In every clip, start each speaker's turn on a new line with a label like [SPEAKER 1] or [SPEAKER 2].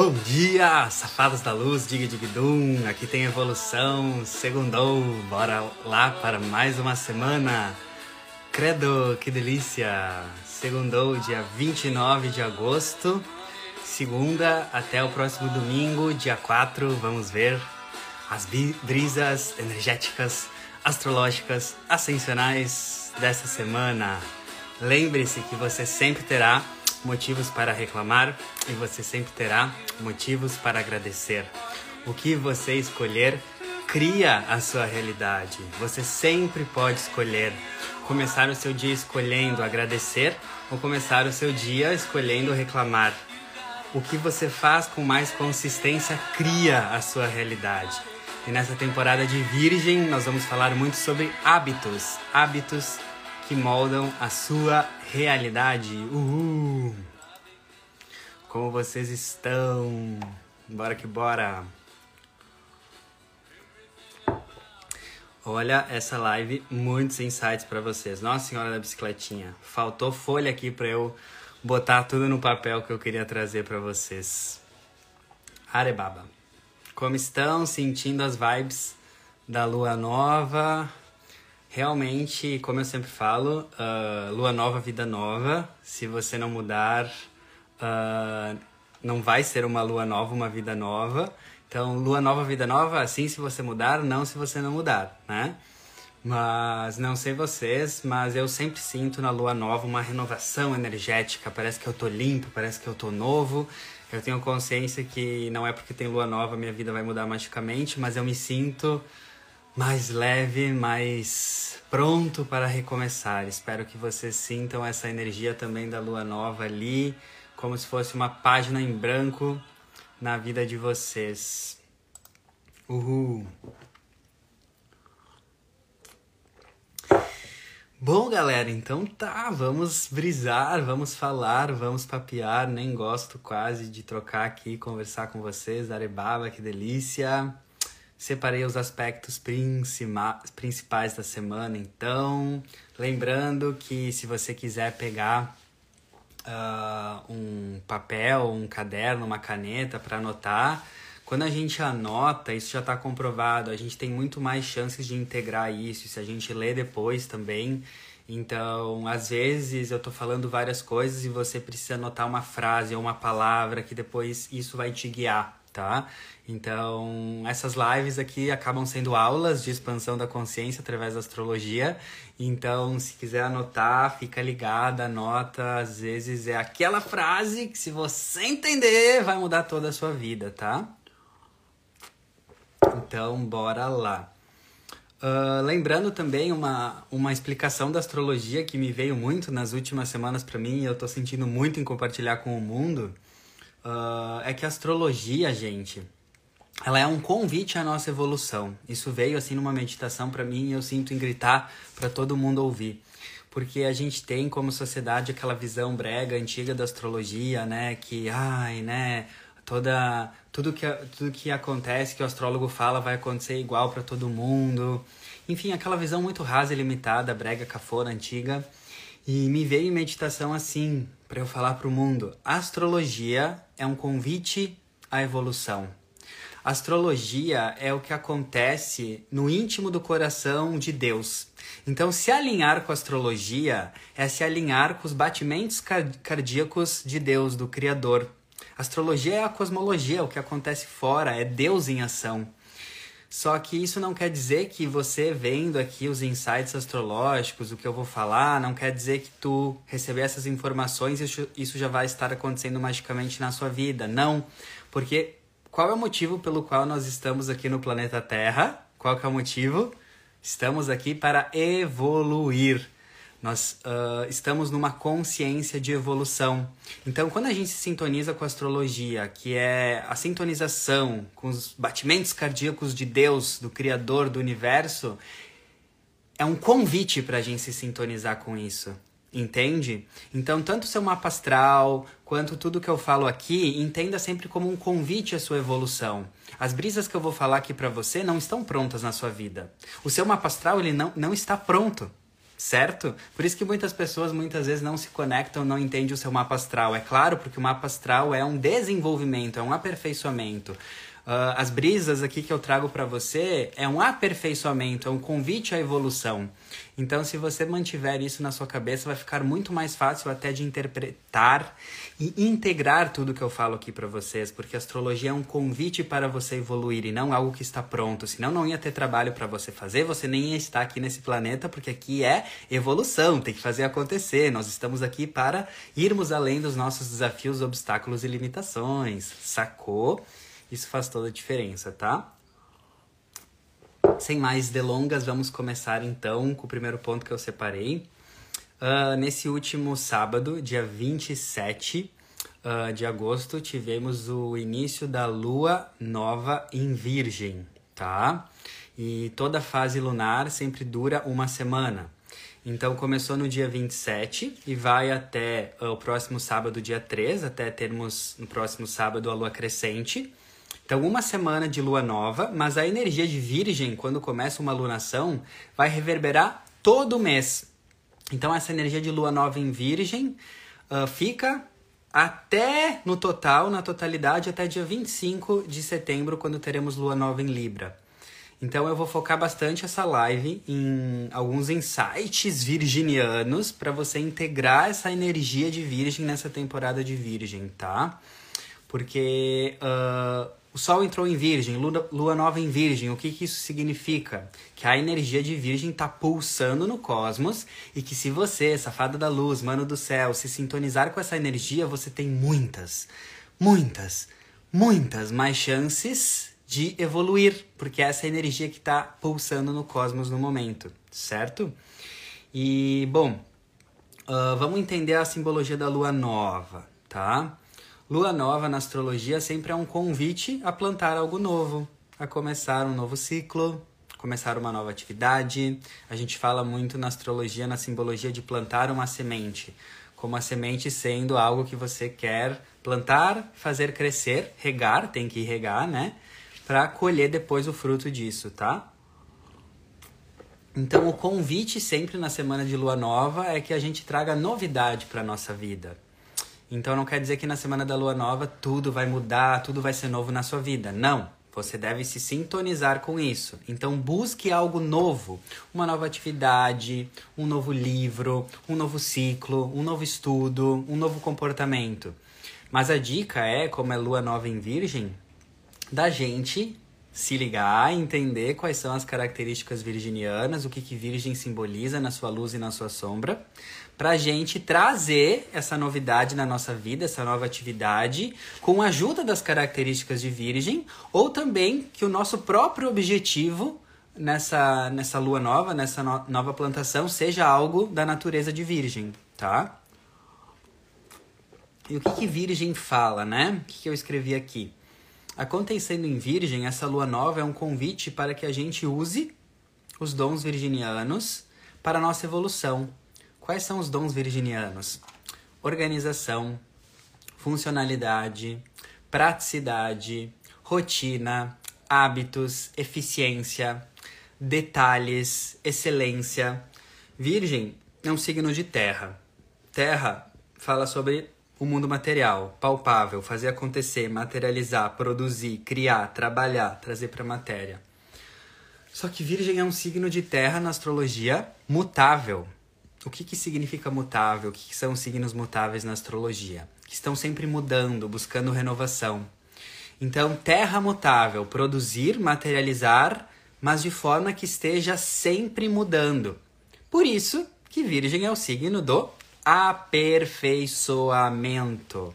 [SPEAKER 1] Bom dia, safados da luz, diga digdum, aqui tem evolução, segundou, bora lá para mais uma semana. Credo, que delícia! Segundou dia 29 de agosto, segunda até o próximo domingo, dia 4, vamos ver as brisas energéticas, astrológicas, ascensionais dessa semana. Lembre-se que você sempre terá motivos para reclamar e você sempre terá motivos para agradecer. O que você escolher cria a sua realidade. Você sempre pode escolher começar o seu dia escolhendo agradecer ou começar o seu dia escolhendo reclamar. O que você faz com mais consistência cria a sua realidade. E nessa temporada de Virgem, nós vamos falar muito sobre hábitos. Hábitos que moldam a sua realidade. Uhul! Como vocês estão? Bora que bora! Olha essa live, muitos insights para vocês. Nossa Senhora da Bicicletinha, faltou folha aqui para eu botar tudo no papel que eu queria trazer para vocês. Arebaba. Como estão sentindo as vibes da lua nova? Realmente, como eu sempre falo, uh, lua nova, vida nova. Se você não mudar, uh, não vai ser uma lua nova, uma vida nova. Então, lua nova, vida nova, assim se você mudar, não se você não mudar, né? Mas não sei vocês, mas eu sempre sinto na lua nova uma renovação energética. Parece que eu tô limpo, parece que eu tô novo. Eu tenho consciência que não é porque tem lua nova minha vida vai mudar magicamente, mas eu me sinto mais leve, mais pronto para recomeçar. Espero que vocês sintam essa energia também da lua nova ali, como se fosse uma página em branco na vida de vocês. Uhul! Bom, galera, então tá, vamos brisar, vamos falar, vamos papear. Nem gosto quase de trocar aqui, conversar com vocês. Arebaba, que delícia! Separei os aspectos principais da semana, então. Lembrando que se você quiser pegar uh, um papel, um caderno, uma caneta para anotar, quando a gente anota, isso já está comprovado, a gente tem muito mais chances de integrar isso. Se a gente lê depois também. Então, às vezes eu estou falando várias coisas e você precisa anotar uma frase ou uma palavra que depois isso vai te guiar tá? Então, essas lives aqui acabam sendo aulas de expansão da consciência através da astrologia. Então, se quiser anotar, fica ligada, anota. Às vezes é aquela frase que, se você entender, vai mudar toda a sua vida, tá? Então, bora lá. Uh, lembrando também uma, uma explicação da astrologia que me veio muito nas últimas semanas para mim e eu tô sentindo muito em compartilhar com o mundo uh, é que a astrologia, gente, ela é um convite à nossa evolução. Isso veio assim numa meditação para mim e eu sinto em gritar para todo mundo ouvir. Porque a gente tem como sociedade aquela visão brega antiga da astrologia, né, que ai, né, toda tudo que tudo que acontece que o astrólogo fala vai acontecer igual para todo mundo. Enfim, aquela visão muito rasa e limitada, brega, cafona, antiga. E me veio em meditação assim, para eu falar para o mundo: astrologia é um convite à evolução. Astrologia é o que acontece no íntimo do coração de Deus. Então, se alinhar com a astrologia é se alinhar com os batimentos cardíacos de Deus, do Criador. Astrologia é a cosmologia, o que acontece fora, é Deus em ação. Só que isso não quer dizer que você vendo aqui os insights astrológicos, o que eu vou falar, não quer dizer que tu receber essas informações isso, isso já vai estar acontecendo magicamente na sua vida. Não, porque qual é o motivo pelo qual nós estamos aqui no planeta Terra? Qual é o motivo? Estamos aqui para evoluir. Nós uh, estamos numa consciência de evolução. Então, quando a gente se sintoniza com a astrologia, que é a sintonização com os batimentos cardíacos de Deus, do Criador do universo, é um convite para a gente se sintonizar com isso. Entende? Então, tanto seu mapa astral quanto tudo que eu falo aqui, entenda sempre como um convite à sua evolução. As brisas que eu vou falar aqui para você não estão prontas na sua vida. O seu mapa astral ele não, não está pronto. Certo? Por isso que muitas pessoas muitas vezes não se conectam, não entendem o seu mapa astral. É claro, porque o mapa astral é um desenvolvimento, é um aperfeiçoamento. Uh, as brisas aqui que eu trago para você é um aperfeiçoamento, é um convite à evolução. Então, se você mantiver isso na sua cabeça, vai ficar muito mais fácil até de interpretar e integrar tudo que eu falo aqui para vocês, porque a astrologia é um convite para você evoluir e não algo que está pronto. Senão, não ia ter trabalho para você fazer, você nem ia estar aqui nesse planeta, porque aqui é evolução, tem que fazer acontecer. Nós estamos aqui para irmos além dos nossos desafios, obstáculos e limitações. Sacou? Isso faz toda a diferença, tá? Sem mais delongas, vamos começar então com o primeiro ponto que eu separei. Uh, nesse último sábado, dia 27 uh, de agosto, tivemos o início da lua nova em Virgem, tá? E toda fase lunar sempre dura uma semana. Então começou no dia 27 e vai até uh, o próximo sábado, dia 3, até termos no próximo sábado a lua crescente. Então, uma semana de lua nova, mas a energia de Virgem, quando começa uma lunação, vai reverberar todo mês. Então, essa energia de lua nova em Virgem uh, fica até no total, na totalidade, até dia 25 de setembro, quando teremos lua nova em Libra. Então eu vou focar bastante essa live em alguns insights virginianos para você integrar essa energia de Virgem nessa temporada de Virgem, tá? Porque uh, o Sol entrou em Virgem, Lua, nova em Virgem. O que, que isso significa? Que a energia de Virgem está pulsando no cosmos e que se você, safada da luz, mano do céu, se sintonizar com essa energia, você tem muitas, muitas, muitas mais chances de evoluir, porque é essa energia que está pulsando no cosmos no momento, certo? E, bom, uh, vamos entender a simbologia da lua nova, tá? Lua nova na astrologia sempre é um convite a plantar algo novo, a começar um novo ciclo, começar uma nova atividade. A gente fala muito na astrologia, na simbologia de plantar uma semente, como a semente sendo algo que você quer plantar, fazer crescer, regar, tem que regar, né? Para colher depois o fruto disso, tá? Então, o convite sempre na semana de lua nova é que a gente traga novidade para nossa vida então não quer dizer que na semana da lua nova tudo vai mudar, tudo vai ser novo na sua vida. Não. Você deve se sintonizar com isso. Então busque algo novo, uma nova atividade, um novo livro, um novo ciclo, um novo estudo, um novo comportamento. Mas a dica é, como é lua nova em virgem, da gente se ligar, entender quais são as características virginianas, o que, que virgem simboliza na sua luz e na sua sombra, para gente trazer essa novidade na nossa vida, essa nova atividade, com a ajuda das características de virgem, ou também que o nosso próprio objetivo nessa, nessa lua nova, nessa no, nova plantação, seja algo da natureza de virgem, tá? E o que, que virgem fala, né? O que, que eu escrevi aqui? Acontecendo em Virgem, essa lua nova é um convite para que a gente use os dons virginianos para a nossa evolução. Quais são os dons virginianos? Organização, funcionalidade, praticidade, rotina, hábitos, eficiência, detalhes, excelência. Virgem é um signo de terra. Terra fala sobre o mundo material, palpável, fazer acontecer, materializar, produzir, criar, trabalhar, trazer para a matéria. Só que Virgem é um signo de terra na astrologia mutável. O que, que significa mutável? O que, que são signos mutáveis na astrologia? Que estão sempre mudando, buscando renovação. Então, terra mutável, produzir, materializar, mas de forma que esteja sempre mudando. Por isso que Virgem é o signo do aperfeiçoamento.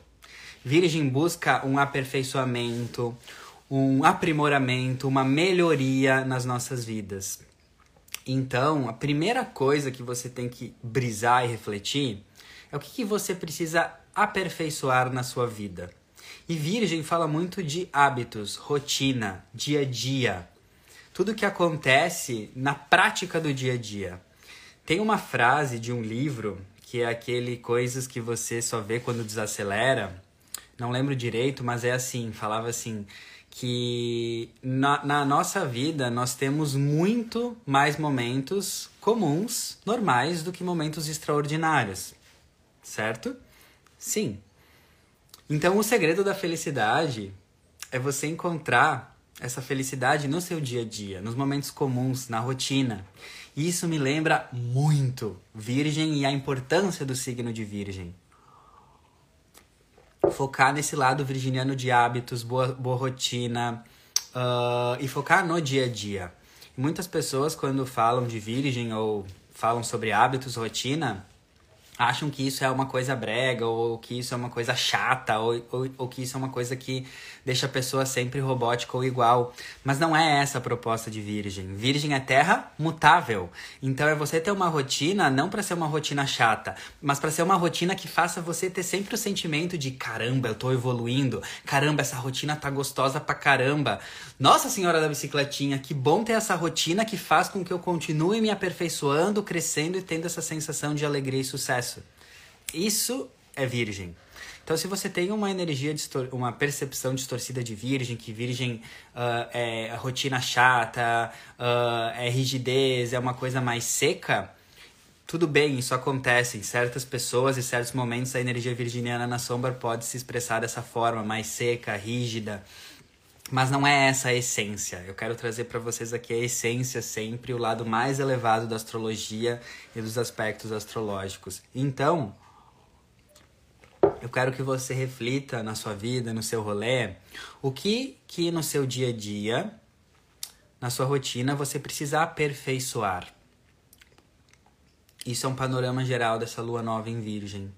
[SPEAKER 1] Virgem busca um aperfeiçoamento, um aprimoramento, uma melhoria nas nossas vidas. Então, a primeira coisa que você tem que brisar e refletir é o que, que você precisa aperfeiçoar na sua vida. E Virgem fala muito de hábitos, rotina, dia a dia. Tudo que acontece na prática do dia a dia. Tem uma frase de um livro que é aquele coisas que você só vê quando desacelera, não lembro direito, mas é assim, falava assim que na, na nossa vida nós temos muito mais momentos comuns, normais, do que momentos extraordinários, certo? Sim. Então o segredo da felicidade é você encontrar essa felicidade no seu dia a dia, nos momentos comuns, na rotina. Isso me lembra muito Virgem e a importância do signo de Virgem focar nesse lado virginiano de hábitos, boa, boa rotina uh, e focar no dia a dia. muitas pessoas, quando falam de virgem ou falam sobre hábitos, rotina, acham que isso é uma coisa brega, ou que isso é uma coisa chata, ou, ou, ou, que isso é uma coisa que deixa a pessoa sempre robótica ou igual. Mas não é essa a proposta de Virgem. Virgem é terra mutável. Então é você ter uma rotina, não para ser uma rotina chata, mas para ser uma rotina que faça você ter sempre o sentimento de caramba, eu tô evoluindo, caramba, essa rotina tá gostosa pra caramba. Nossa Senhora da Bicicletinha, que bom ter essa rotina que faz com que eu continue me aperfeiçoando, crescendo e tendo essa sensação de alegria e sucesso. Isso é virgem. Então, se você tem uma energia, uma percepção distorcida de virgem, que virgem uh, é rotina chata, uh, é rigidez, é uma coisa mais seca, tudo bem, isso acontece. Em certas pessoas e certos momentos, a energia virginiana na sombra pode se expressar dessa forma, mais seca, rígida. Mas não é essa a essência. Eu quero trazer para vocês aqui a essência sempre, o lado mais elevado da astrologia e dos aspectos astrológicos. Então, eu quero que você reflita na sua vida, no seu rolê, o que que no seu dia a dia, na sua rotina, você precisa aperfeiçoar. Isso é um panorama geral dessa lua nova em Virgem.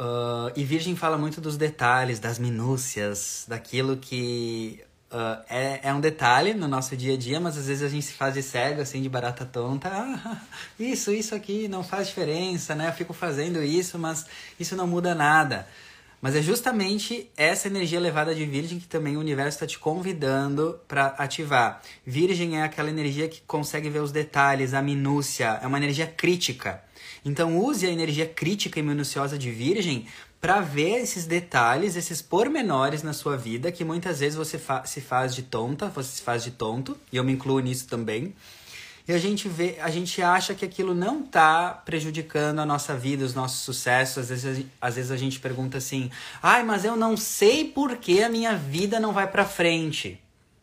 [SPEAKER 1] Uh, e Virgem fala muito dos detalhes, das minúcias, daquilo que uh, é, é um detalhe no nosso dia a dia, mas às vezes a gente se faz de cego, assim, de barata tonta. Ah, isso, isso aqui não faz diferença, né? Eu fico fazendo isso, mas isso não muda nada. Mas é justamente essa energia elevada de Virgem que também o universo está te convidando para ativar. Virgem é aquela energia que consegue ver os detalhes, a minúcia, é uma energia crítica. Então use a energia crítica e minuciosa de Virgem para ver esses detalhes, esses pormenores na sua vida que muitas vezes você fa se faz de tonta, você se faz de tonto, e eu me incluo nisso também. E a gente vê, a gente acha que aquilo não está prejudicando a nossa vida, os nossos sucessos. Às vezes, às vezes a gente pergunta assim: "Ai, mas eu não sei por que a minha vida não vai para frente".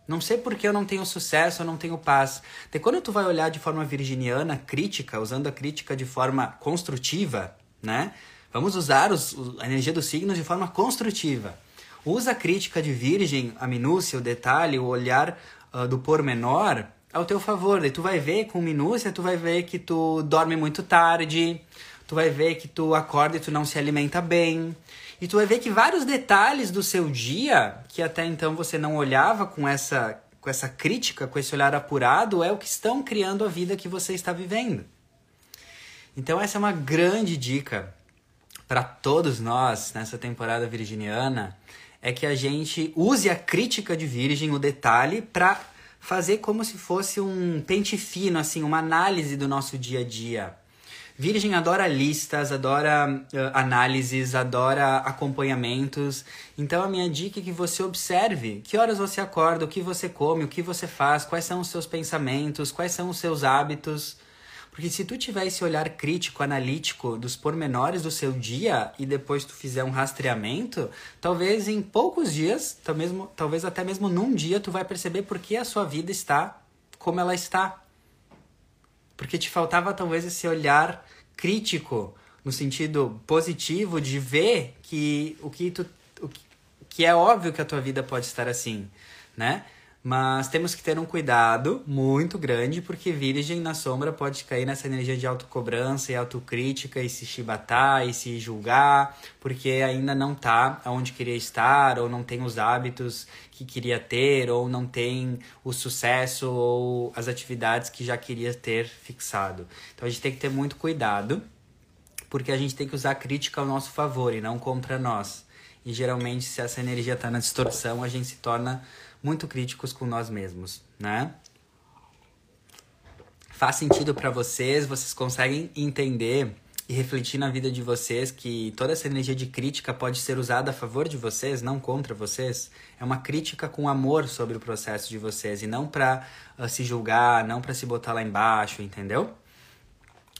[SPEAKER 1] Não sei por que eu não tenho sucesso, eu não tenho paz. De quando tu vai olhar de forma virginiana, crítica, usando a crítica de forma construtiva, né? Vamos usar os, a energia dos signos de forma construtiva. Usa a crítica de virgem, a minúcia, o detalhe, o olhar uh, do pormenor ao teu favor. Daí tu vai ver com minúcia, tu vai ver que tu dorme muito tarde, tu vai ver que tu acorda e tu não se alimenta bem, e tu vai ver que vários detalhes do seu dia, que até então você não olhava com essa, com essa crítica, com esse olhar apurado, é o que estão criando a vida que você está vivendo. Então, essa é uma grande dica para todos nós nessa temporada virginiana: é que a gente use a crítica de Virgem, o detalhe, para fazer como se fosse um pente fino, assim, uma análise do nosso dia a dia Virgem adora listas, adora uh, análises, adora acompanhamentos. Então a minha dica é que você observe que horas você acorda, o que você come, o que você faz, quais são os seus pensamentos, quais são os seus hábitos. Porque se tu tiver esse olhar crítico, analítico dos pormenores do seu dia e depois tu fizer um rastreamento, talvez em poucos dias, talvez, talvez até mesmo num dia, tu vai perceber por que a sua vida está como ela está. Porque te faltava talvez esse olhar crítico, no sentido positivo, de ver que o que tu. O que, que é óbvio que a tua vida pode estar assim, né? Mas temos que ter um cuidado muito grande, porque virgem na sombra pode cair nessa energia de autocobrança e autocrítica e se chibatar e se julgar, porque ainda não tá onde queria estar, ou não tem os hábitos que queria ter, ou não tem o sucesso ou as atividades que já queria ter fixado. Então a gente tem que ter muito cuidado, porque a gente tem que usar a crítica ao nosso favor e não contra nós. E geralmente, se essa energia está na distorção, a gente se torna muito críticos com nós mesmos, né? Faz sentido para vocês? Vocês conseguem entender e refletir na vida de vocês que toda essa energia de crítica pode ser usada a favor de vocês, não contra vocês. É uma crítica com amor sobre o processo de vocês e não para uh, ah, se julgar, não para se botar lá embaixo, entendeu?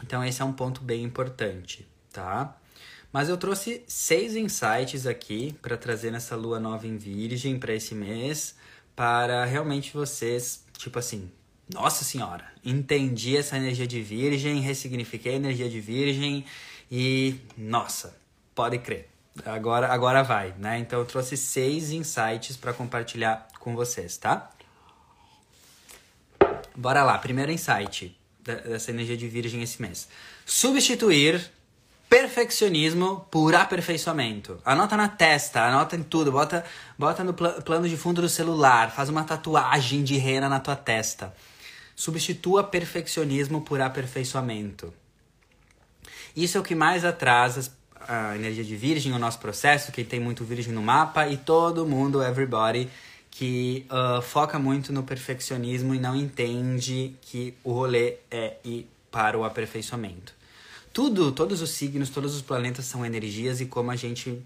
[SPEAKER 1] Então esse é um ponto bem importante, tá? Mas eu trouxe seis insights aqui para trazer nessa lua nova em Virgem para esse mês, para realmente vocês, tipo assim, nossa senhora, entendi essa energia de virgem, ressignifiquei a energia de virgem e nossa, pode crer. Agora, agora vai, né? Então eu trouxe seis insights para compartilhar com vocês, tá? Bora lá, primeiro insight dessa energia de virgem esse mês. Substituir perfeccionismo por aperfeiçoamento. Anota na testa, anota em tudo, bota, bota no pl plano de fundo do celular, faz uma tatuagem de rena na tua testa. Substitua perfeccionismo por aperfeiçoamento. Isso é o que mais atrasa a energia de virgem, o nosso processo, quem tem muito virgem no mapa e todo mundo, everybody, que uh, foca muito no perfeccionismo e não entende que o rolê é ir para o aperfeiçoamento. Tudo, todos os signos, todos os planetas são energias e como a gente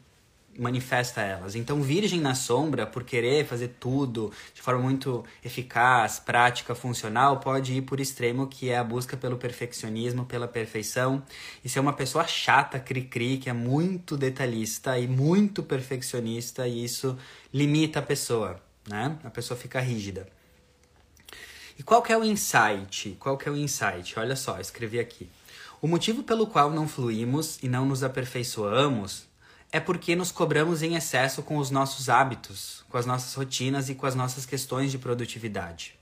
[SPEAKER 1] manifesta elas. Então, Virgem na sombra, por querer fazer tudo de forma muito eficaz, prática, funcional, pode ir por extremo, que é a busca pelo perfeccionismo, pela perfeição. E ser uma pessoa chata, cri-cri, que é muito detalhista e muito perfeccionista, e isso limita a pessoa, né? A pessoa fica rígida. E qual que é o insight? Qual que é o insight? Olha só, escrevi aqui. O motivo pelo qual não fluímos e não nos aperfeiçoamos é porque nos cobramos em excesso com os nossos hábitos, com as nossas rotinas e com as nossas questões de produtividade.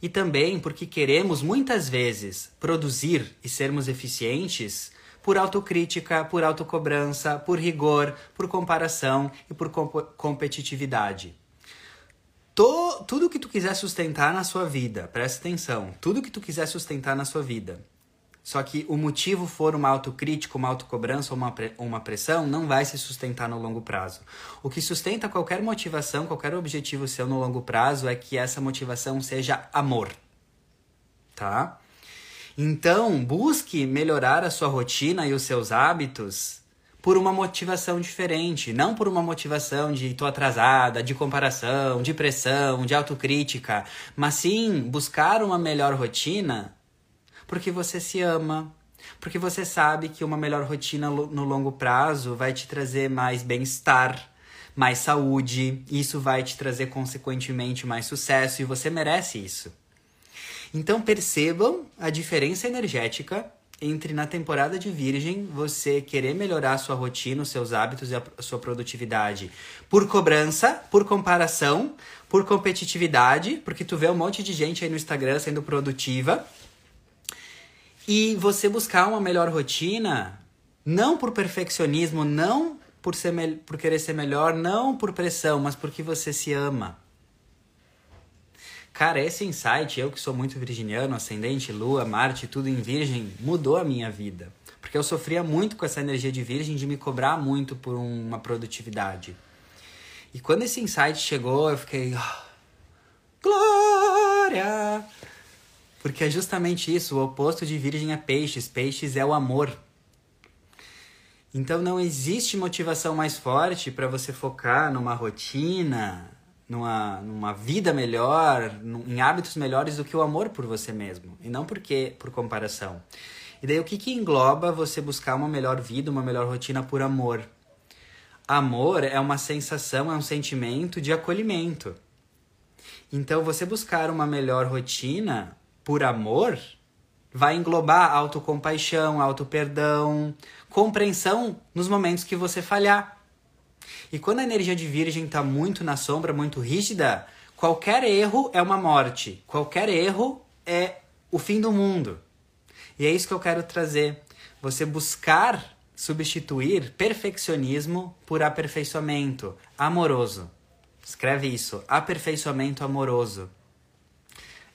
[SPEAKER 1] E também porque queremos muitas vezes produzir e sermos eficientes por autocrítica, por autocobrança, por rigor, por comparação e por comp competitividade. Tudo que tu quiser sustentar na sua vida, presta atenção, tudo que tu quiser sustentar na sua vida, só que o motivo for uma autocrítica, uma autocobrança ou uma, uma pressão, não vai se sustentar no longo prazo. O que sustenta qualquer motivação, qualquer objetivo seu no longo prazo é que essa motivação seja amor. Tá? Então, busque melhorar a sua rotina e os seus hábitos por uma motivação diferente, não por uma motivação de tô atrasada, de comparação, de pressão, de autocrítica, mas sim buscar uma melhor rotina porque você se ama, porque você sabe que uma melhor rotina no longo prazo vai te trazer mais bem-estar, mais saúde, isso vai te trazer consequentemente mais sucesso e você merece isso. Então percebam a diferença energética entre na temporada de Virgem você querer melhorar sua rotina, os seus hábitos e a sua produtividade por cobrança, por comparação, por competitividade, porque tu vê um monte de gente aí no Instagram sendo produtiva e você buscar uma melhor rotina, não por perfeccionismo, não por, ser por querer ser melhor, não por pressão, mas porque você se ama. Cara, esse insight, eu que sou muito virginiano, ascendente, lua, Marte, tudo em virgem, mudou a minha vida. Porque eu sofria muito com essa energia de virgem de me cobrar muito por uma produtividade. E quando esse insight chegou, eu fiquei. Oh, glória! Porque é justamente isso, o oposto de virgem é peixes. Peixes é o amor. Então não existe motivação mais forte para você focar numa rotina, numa, numa vida melhor, num, em hábitos melhores do que o amor por você mesmo. E não porque por comparação. E daí o que, que engloba você buscar uma melhor vida, uma melhor rotina por amor? Amor é uma sensação, é um sentimento de acolhimento. Então você buscar uma melhor rotina por amor vai englobar autocompaixão, autoperdão, compreensão nos momentos que você falhar. E quando a energia de virgem está muito na sombra, muito rígida, qualquer erro é uma morte, qualquer erro é o fim do mundo. E é isso que eu quero trazer. Você buscar substituir perfeccionismo por aperfeiçoamento amoroso. Escreve isso, aperfeiçoamento amoroso.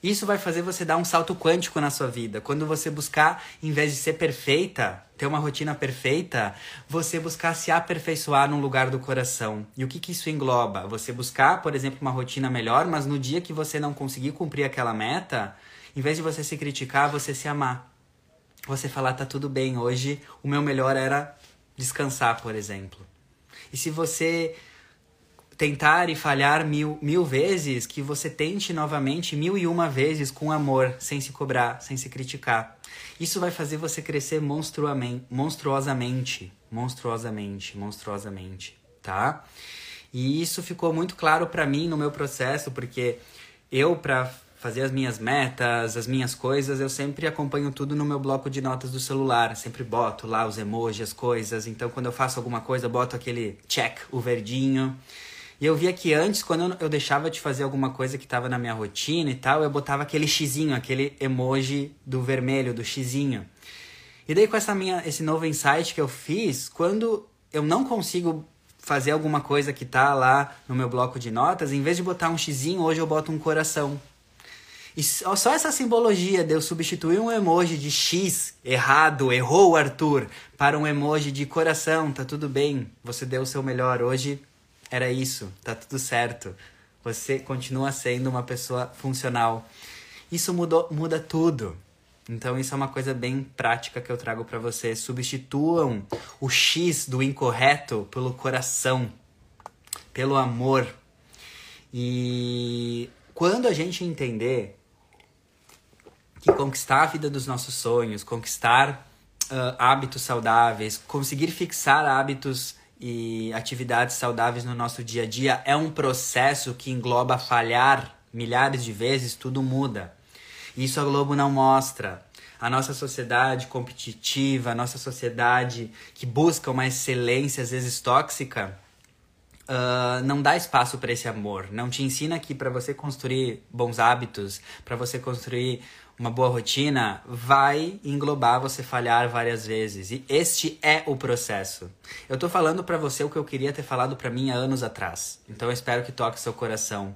[SPEAKER 1] Isso vai fazer você dar um salto quântico na sua vida. Quando você buscar, em vez de ser perfeita, ter uma rotina perfeita, você buscar se aperfeiçoar num lugar do coração. E o que, que isso engloba? Você buscar, por exemplo, uma rotina melhor, mas no dia que você não conseguir cumprir aquela meta, em vez de você se criticar, você se amar. você falar tá tudo bem hoje, o meu melhor era descansar, por exemplo. E se você tentar e falhar mil, mil vezes, que você tente novamente mil e uma vezes com amor, sem se cobrar, sem se criticar. Isso vai fazer você crescer monstruosamente, monstruosamente, monstruosamente, tá? E isso ficou muito claro para mim no meu processo, porque eu para fazer as minhas metas, as minhas coisas, eu sempre acompanho tudo no meu bloco de notas do celular. Sempre boto lá os emojis, as coisas. Então, quando eu faço alguma coisa, boto aquele check, o verdinho. E eu via que antes, quando eu deixava de fazer alguma coisa que estava na minha rotina e tal, eu botava aquele xizinho, aquele emoji do vermelho, do xizinho. E daí com essa minha, esse novo insight que eu fiz, quando eu não consigo fazer alguma coisa que tá lá no meu bloco de notas, em vez de botar um xizinho, hoje eu boto um coração. E só essa simbologia de eu substituir um emoji de X, errado, errou Arthur, para um emoji de coração, tá tudo bem, você deu o seu melhor hoje, era isso, tá tudo certo. Você continua sendo uma pessoa funcional. Isso mudou, muda tudo. Então isso é uma coisa bem prática que eu trago para vocês. Substituam o X do incorreto pelo coração, pelo amor. E quando a gente entender que conquistar a vida dos nossos sonhos, conquistar uh, hábitos saudáveis, conseguir fixar hábitos e atividades saudáveis no nosso dia a dia é um processo que engloba falhar milhares de vezes, tudo muda. Isso a Globo não mostra. A nossa sociedade competitiva, a nossa sociedade que busca uma excelência às vezes tóxica, uh, não dá espaço para esse amor. Não te ensina que para você construir bons hábitos, para você construir uma boa rotina vai englobar você falhar várias vezes. E este é o processo. Eu tô falando para você o que eu queria ter falado para mim há anos atrás. Então eu espero que toque seu coração.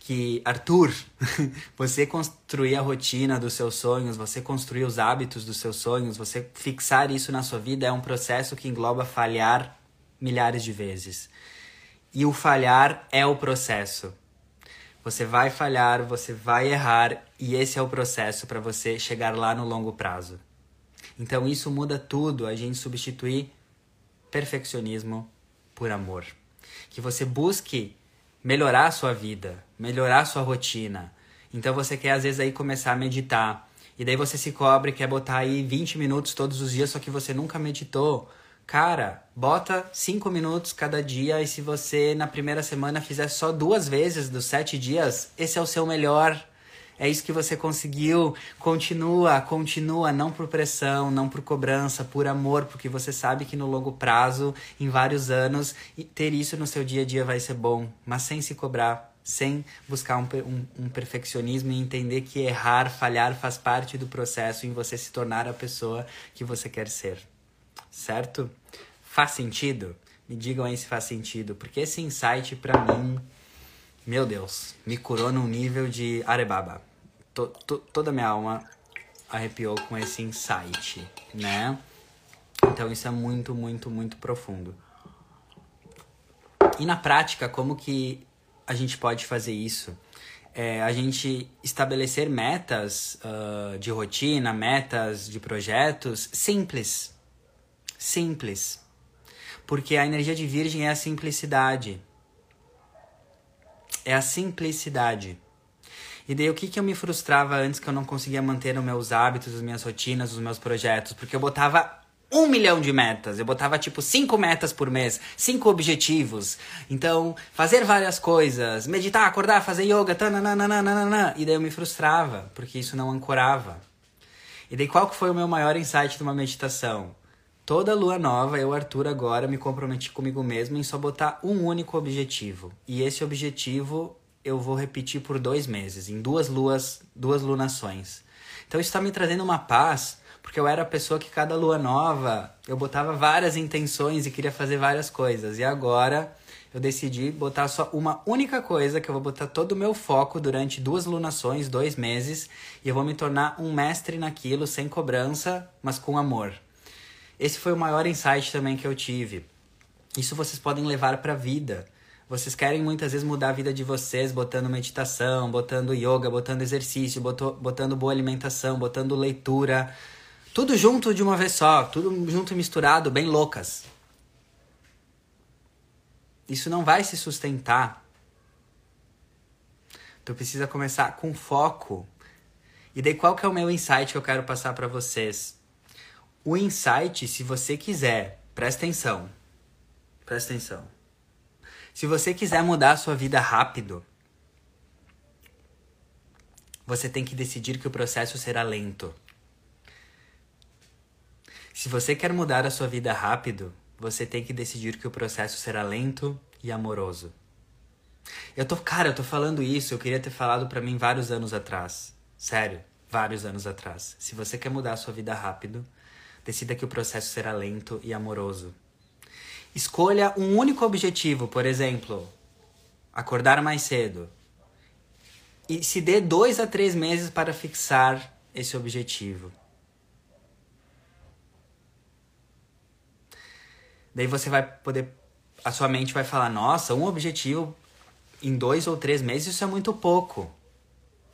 [SPEAKER 1] Que, Arthur, você construir a rotina dos seus sonhos, você construir os hábitos dos seus sonhos, você fixar isso na sua vida é um processo que engloba falhar milhares de vezes. E o falhar é o processo. Você vai falhar, você vai errar e esse é o processo para você chegar lá no longo prazo. Então isso muda tudo, a gente substituir perfeccionismo por amor. Que você busque melhorar a sua vida, melhorar a sua rotina. Então você quer às vezes aí começar a meditar. E daí você se cobre, quer botar aí 20 minutos todos os dias, só que você nunca meditou. Cara, bota cinco minutos cada dia e se você na primeira semana fizer só duas vezes dos sete dias, esse é o seu melhor. É isso que você conseguiu. Continua, continua, não por pressão, não por cobrança, por amor, porque você sabe que no longo prazo, em vários anos, ter isso no seu dia a dia vai ser bom, mas sem se cobrar, sem buscar um, um, um perfeccionismo e entender que errar, falhar faz parte do processo em você se tornar a pessoa que você quer ser certo? Faz sentido? Me digam aí se faz sentido, porque esse insight para mim, meu Deus, me curou num nível de arebaba. To, to, toda minha alma arrepiou com esse insight, né? Então isso é muito, muito, muito profundo. E na prática, como que a gente pode fazer isso? É, a gente estabelecer metas uh, de rotina, metas de projetos simples, simples. Porque a energia de Virgem é a simplicidade. É a simplicidade. E daí o que, que eu me frustrava antes que eu não conseguia manter os meus hábitos, as minhas rotinas, os meus projetos? Porque eu botava um milhão de metas. Eu botava tipo cinco metas por mês, cinco objetivos. Então, fazer várias coisas, meditar, acordar, fazer yoga, tananana, e daí eu me frustrava, porque isso não ancorava. E daí qual que foi o meu maior insight de uma meditação? Toda lua nova, eu, Arthur, agora me comprometi comigo mesmo em só botar um único objetivo. E esse objetivo eu vou repetir por dois meses, em duas luas, duas lunações. Então isso está me trazendo uma paz, porque eu era a pessoa que cada lua nova eu botava várias intenções e queria fazer várias coisas. E agora eu decidi botar só uma única coisa, que eu vou botar todo o meu foco durante duas lunações, dois meses, e eu vou me tornar um mestre naquilo, sem cobrança, mas com amor. Esse foi o maior insight também que eu tive. Isso vocês podem levar para a vida. Vocês querem muitas vezes mudar a vida de vocês botando meditação, botando yoga, botando exercício, botando boa alimentação, botando leitura. Tudo junto de uma vez só, tudo junto e misturado, bem loucas. Isso não vai se sustentar. Tu precisa começar com foco. E daí qual que é o meu insight que eu quero passar para vocês? O insight, se você quiser, presta atenção. Presta atenção. Se você quiser mudar a sua vida rápido, você tem que decidir que o processo será lento. Se você quer mudar a sua vida rápido, você tem que decidir que o processo será lento e amoroso. Eu tô, cara, eu tô falando isso, eu queria ter falado para mim vários anos atrás. Sério, vários anos atrás. Se você quer mudar a sua vida rápido, decida que o processo será lento e amoroso. Escolha um único objetivo, por exemplo, acordar mais cedo. E se dê dois a três meses para fixar esse objetivo. Daí você vai poder. A sua mente vai falar: nossa, um objetivo em dois ou três meses, isso é muito pouco.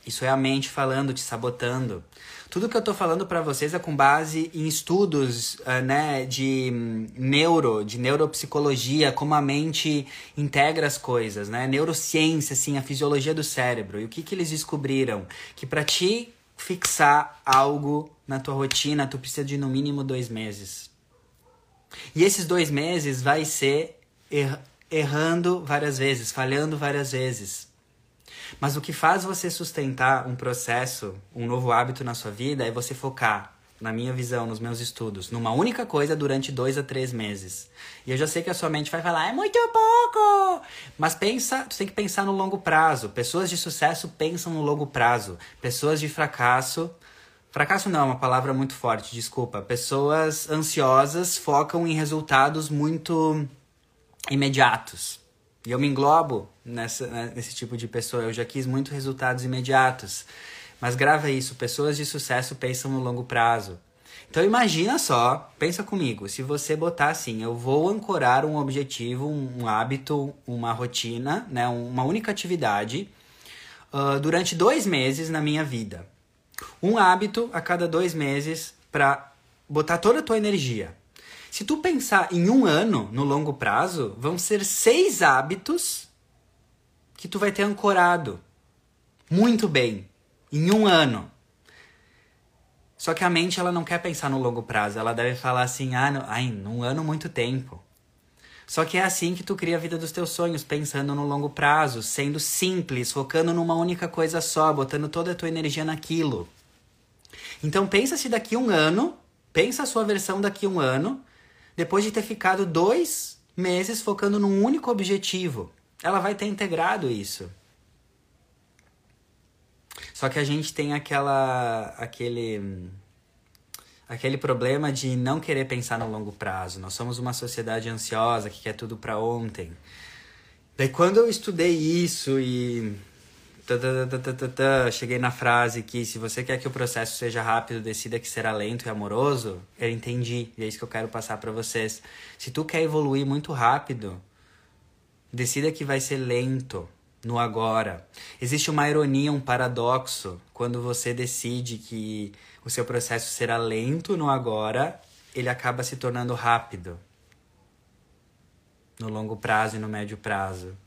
[SPEAKER 1] Isso é a mente falando, te sabotando. Tudo que eu tô falando para vocês é com base em estudos, uh, né, de um, neuro, de neuropsicologia, como a mente integra as coisas, né? Neurociência, assim, a fisiologia do cérebro. E o que que eles descobriram? Que para ti fixar algo na tua rotina, tu precisa de no mínimo dois meses. E esses dois meses vai ser er errando várias vezes, falhando várias vezes. Mas o que faz você sustentar um processo, um novo hábito na sua vida é você focar, na minha visão, nos meus estudos, numa única coisa durante dois a três meses. E eu já sei que a sua mente vai falar, é muito pouco! Mas pensa, tu tem que pensar no longo prazo. Pessoas de sucesso pensam no longo prazo. Pessoas de fracasso Fracasso não é uma palavra muito forte, desculpa. Pessoas ansiosas focam em resultados muito imediatos. E eu me englobo nessa, né, nesse tipo de pessoa. Eu já quis muito resultados imediatos. Mas grava isso, pessoas de sucesso pensam no longo prazo. Então imagina só, pensa comigo, se você botar assim, eu vou ancorar um objetivo, um, um hábito, uma rotina, né, uma única atividade uh, durante dois meses na minha vida. Um hábito a cada dois meses para botar toda a tua energia. Se tu pensar em um ano no longo prazo, vão ser seis hábitos que tu vai ter ancorado muito bem em um ano. Só que a mente ela não quer pensar no longo prazo, ela deve falar assim, ah, não, ai, num ano muito tempo. Só que é assim que tu cria a vida dos teus sonhos, pensando no longo prazo, sendo simples, focando numa única coisa só, botando toda a tua energia naquilo. Então pensa se daqui um ano, pensa a sua versão daqui um ano, depois de ter ficado dois meses focando num único objetivo. Ela vai ter integrado isso. Só que a gente tem aquela aquele aquele problema de não querer pensar no longo prazo. Nós somos uma sociedade ansiosa que quer tudo para ontem. Daí quando eu estudei isso e cheguei na frase que se você quer que o processo seja rápido, decida que será lento e amoroso, eu entendi, e é isso que eu quero passar para vocês. Se tu quer evoluir muito rápido, decida que vai ser lento no agora. Existe uma ironia, um paradoxo quando você decide que o seu processo será lento no agora, ele acaba se tornando rápido no longo prazo e no médio prazo.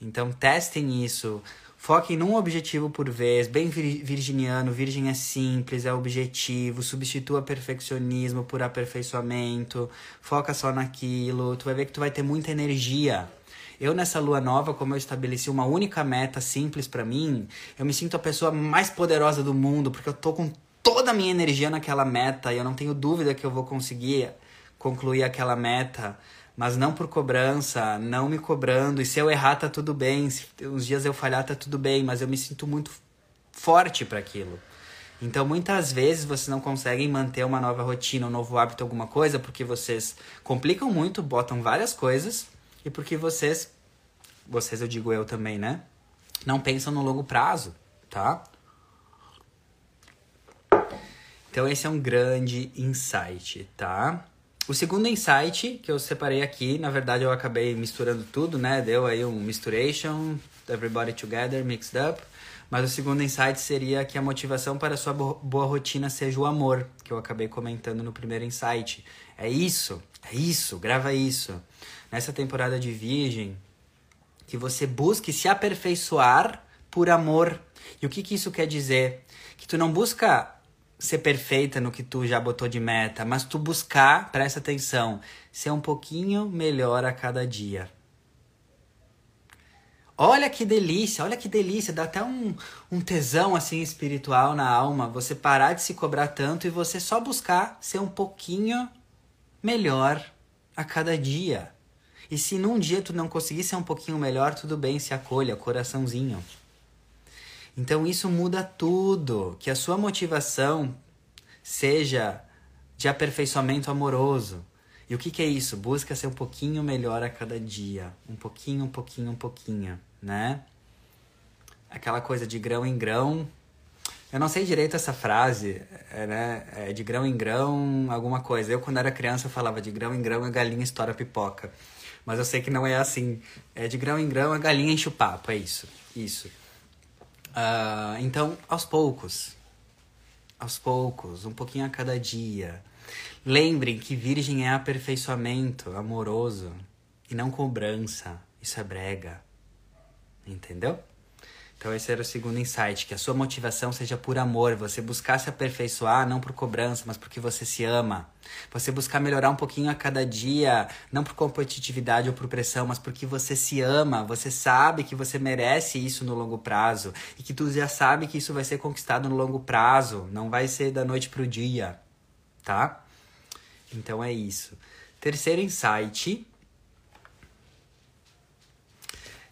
[SPEAKER 1] Então testem isso. Foquem num objetivo por vez, bem virginiano, virgem é simples, é objetivo, substitua perfeccionismo por aperfeiçoamento, foca só naquilo, tu vai ver que tu vai ter muita energia. Eu nessa lua nova, como eu estabeleci uma única meta simples para mim, eu me sinto a pessoa mais poderosa do mundo, porque eu tô com toda a minha energia naquela meta e eu não tenho dúvida que eu vou conseguir concluir aquela meta mas não por cobrança, não me cobrando. E se eu errar, tá tudo bem. Se uns dias eu falhar, tá tudo bem. Mas eu me sinto muito forte para aquilo. Então, muitas vezes vocês não conseguem manter uma nova rotina, um novo hábito, alguma coisa, porque vocês complicam muito, botam várias coisas e porque vocês, vocês eu digo eu também, né? Não pensam no longo prazo, tá? Então, esse é um grande insight, tá? O segundo insight que eu separei aqui, na verdade eu acabei misturando tudo, né? Deu aí um misturation, everybody together, mixed up. Mas o segundo insight seria que a motivação para a sua boa rotina seja o amor, que eu acabei comentando no primeiro insight. É isso, é isso, grava isso. Nessa temporada de Virgem, que você busque se aperfeiçoar por amor. E o que, que isso quer dizer? Que tu não busca ser perfeita no que tu já botou de meta, mas tu buscar, presta atenção, ser um pouquinho melhor a cada dia. Olha que delícia, olha que delícia, dá até um, um tesão assim espiritual na alma, você parar de se cobrar tanto e você só buscar ser um pouquinho melhor a cada dia. E se num dia tu não conseguir ser um pouquinho melhor, tudo bem, se acolha, coraçãozinho. Então isso muda tudo. Que a sua motivação seja de aperfeiçoamento amoroso. E o que, que é isso? Busca ser um pouquinho melhor a cada dia. Um pouquinho, um pouquinho, um pouquinho, né? Aquela coisa de grão em grão. Eu não sei direito essa frase, é, né? É de grão em grão, alguma coisa. Eu, quando era criança, falava de grão em grão a galinha estoura pipoca. Mas eu sei que não é assim. É de grão em grão a galinha enche o papo, é isso. Isso. Uh, então, aos poucos, aos poucos, um pouquinho a cada dia. Lembrem que virgem é aperfeiçoamento amoroso e não cobrança. Isso é brega. Entendeu? Então esse era o segundo insight, que a sua motivação seja por amor, você buscar se aperfeiçoar não por cobrança, mas porque você se ama. Você buscar melhorar um pouquinho a cada dia, não por competitividade ou por pressão, mas porque você se ama, você sabe que você merece isso no longo prazo e que tu já sabe que isso vai ser conquistado no longo prazo, não vai ser da noite pro dia, tá? Então é isso. Terceiro insight,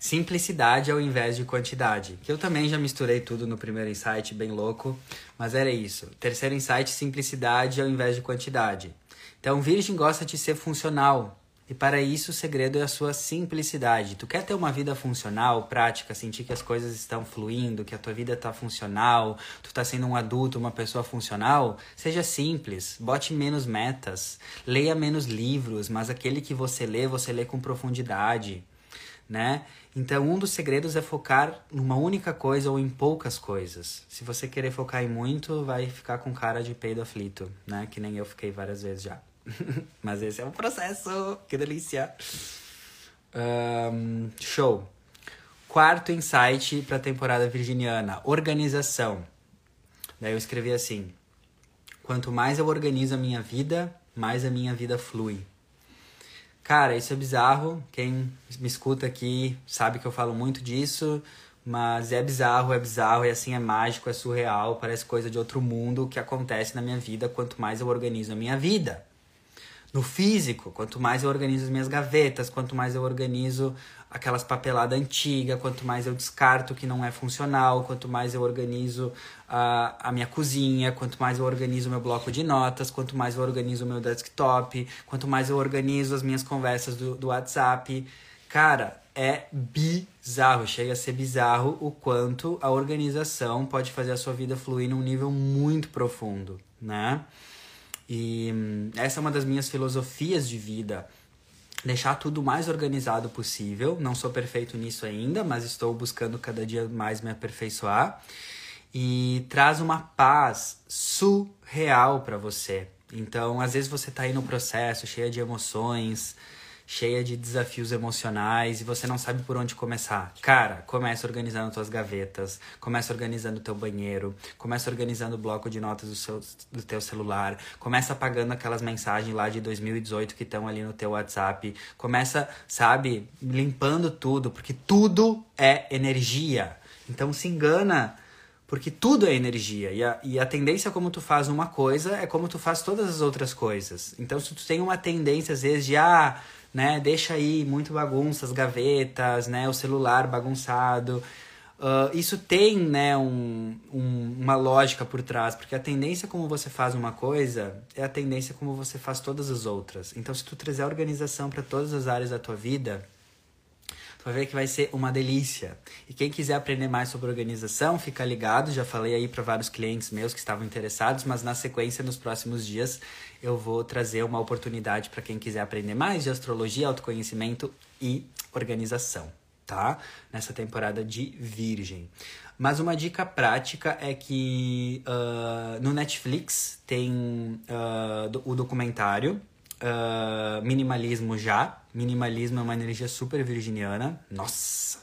[SPEAKER 1] simplicidade ao invés de quantidade. Que eu também já misturei tudo no primeiro insight, bem louco, mas era isso. Terceiro insight, simplicidade ao invés de quantidade. Então, Virgem gosta de ser funcional. E para isso o segredo é a sua simplicidade. Tu quer ter uma vida funcional, prática, sentir que as coisas estão fluindo, que a tua vida está funcional, tu está sendo um adulto, uma pessoa funcional? Seja simples, bote menos metas, leia menos livros, mas aquele que você lê, você lê com profundidade, né? Então, um dos segredos é focar numa única coisa ou em poucas coisas. Se você querer focar em muito, vai ficar com cara de peido aflito, né? Que nem eu fiquei várias vezes já. Mas esse é um processo, que delícia! Um, show! Quarto insight para a temporada virginiana: organização. Daí eu escrevi assim: quanto mais eu organizo a minha vida, mais a minha vida flui. Cara, isso é bizarro. Quem me escuta aqui sabe que eu falo muito disso, mas é bizarro, é bizarro e assim é mágico, é surreal, parece coisa de outro mundo que acontece na minha vida quanto mais eu organizo a minha vida. No físico, quanto mais eu organizo as minhas gavetas, quanto mais eu organizo aquelas papeladas antigas, quanto mais eu descarto que não é funcional, quanto mais eu organizo a, a minha cozinha, quanto mais eu organizo meu bloco de notas, quanto mais eu organizo o meu desktop, quanto mais eu organizo as minhas conversas do, do WhatsApp. Cara, é bizarro, chega a ser bizarro o quanto a organização pode fazer a sua vida fluir num nível muito profundo, né? E hum, essa é uma das minhas filosofias de vida deixar tudo o mais organizado possível. Não sou perfeito nisso ainda, mas estou buscando cada dia mais me aperfeiçoar. E traz uma paz surreal para você. Então, às vezes você está aí no processo, cheia de emoções, cheia de desafios emocionais e você não sabe por onde começar. Cara, começa organizando tuas gavetas, começa organizando teu banheiro, começa organizando o bloco de notas do, seu, do teu celular, começa apagando aquelas mensagens lá de 2018 que estão ali no teu WhatsApp, começa, sabe, limpando tudo, porque tudo é energia. Então se engana porque tudo é energia. E a, e a tendência como tu faz uma coisa é como tu faz todas as outras coisas. Então, se tu tem uma tendência, às vezes, de ah, né? Deixa aí muito bagunça, as gavetas, né? O celular bagunçado. Uh, isso tem, né, um, um, uma lógica por trás, porque a tendência como você faz uma coisa é a tendência como você faz todas as outras. Então, se tu trazer organização para todas as áreas da tua vida, tu vai ver que vai ser uma delícia. E quem quiser aprender mais sobre organização, fica ligado, já falei aí para vários clientes meus que estavam interessados, mas na sequência, nos próximos dias, eu vou trazer uma oportunidade para quem quiser aprender mais de astrologia, autoconhecimento e organização, tá? Nessa temporada de Virgem. Mas uma dica prática é que uh, no Netflix tem uh, o documentário uh, Minimalismo Já. Minimalismo é uma energia super virginiana. Nossa!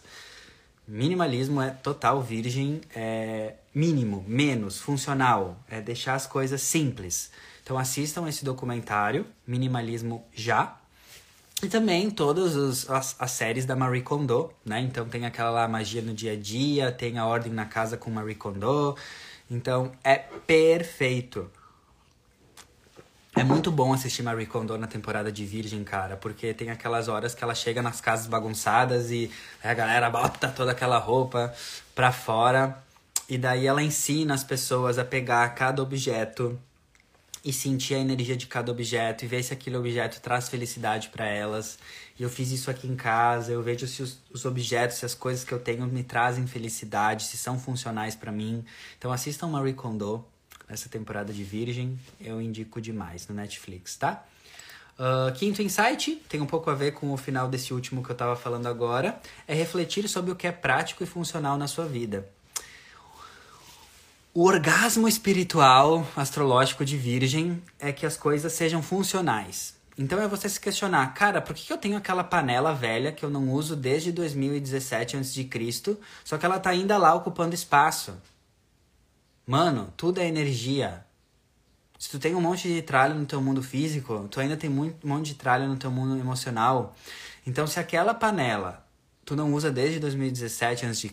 [SPEAKER 1] Minimalismo é total virgem, é mínimo, menos, funcional, é deixar as coisas simples. Então assistam esse documentário, Minimalismo Já. E também todas as, as, séries da Marie Kondo, né? Então tem aquela lá, Magia no Dia a Dia, tem A Ordem na Casa com Marie Kondo. Então é perfeito. É muito bom assistir Marie Kondo na temporada de Virgem, cara, porque tem aquelas horas que ela chega nas casas bagunçadas e a galera bota toda aquela roupa pra fora. E daí ela ensina as pessoas a pegar cada objeto e sentir a energia de cada objeto e ver se aquele objeto traz felicidade para elas. E eu fiz isso aqui em casa, eu vejo se os, os, objetos, se as coisas que eu tenho me trazem felicidade, se são funcionais para mim. Então assistam Marie Kondo nessa temporada de Virgem, eu indico demais no Netflix, tá? Uh, quinto insight, tem um pouco a ver com o final desse último que eu estava falando agora, é refletir sobre o que é prático e funcional na sua vida. O orgasmo espiritual astrológico de Virgem é que as coisas sejam funcionais. Então é você se questionar, cara, por que eu tenho aquela panela velha que eu não uso desde 2017 a.C., só que ela tá ainda lá ocupando espaço? Mano, tudo é energia. Se tu tem um monte de tralha no teu mundo físico, tu ainda tem muito, um monte de tralha no teu mundo emocional. Então, se aquela panela tu não usa desde 2017 a.C.,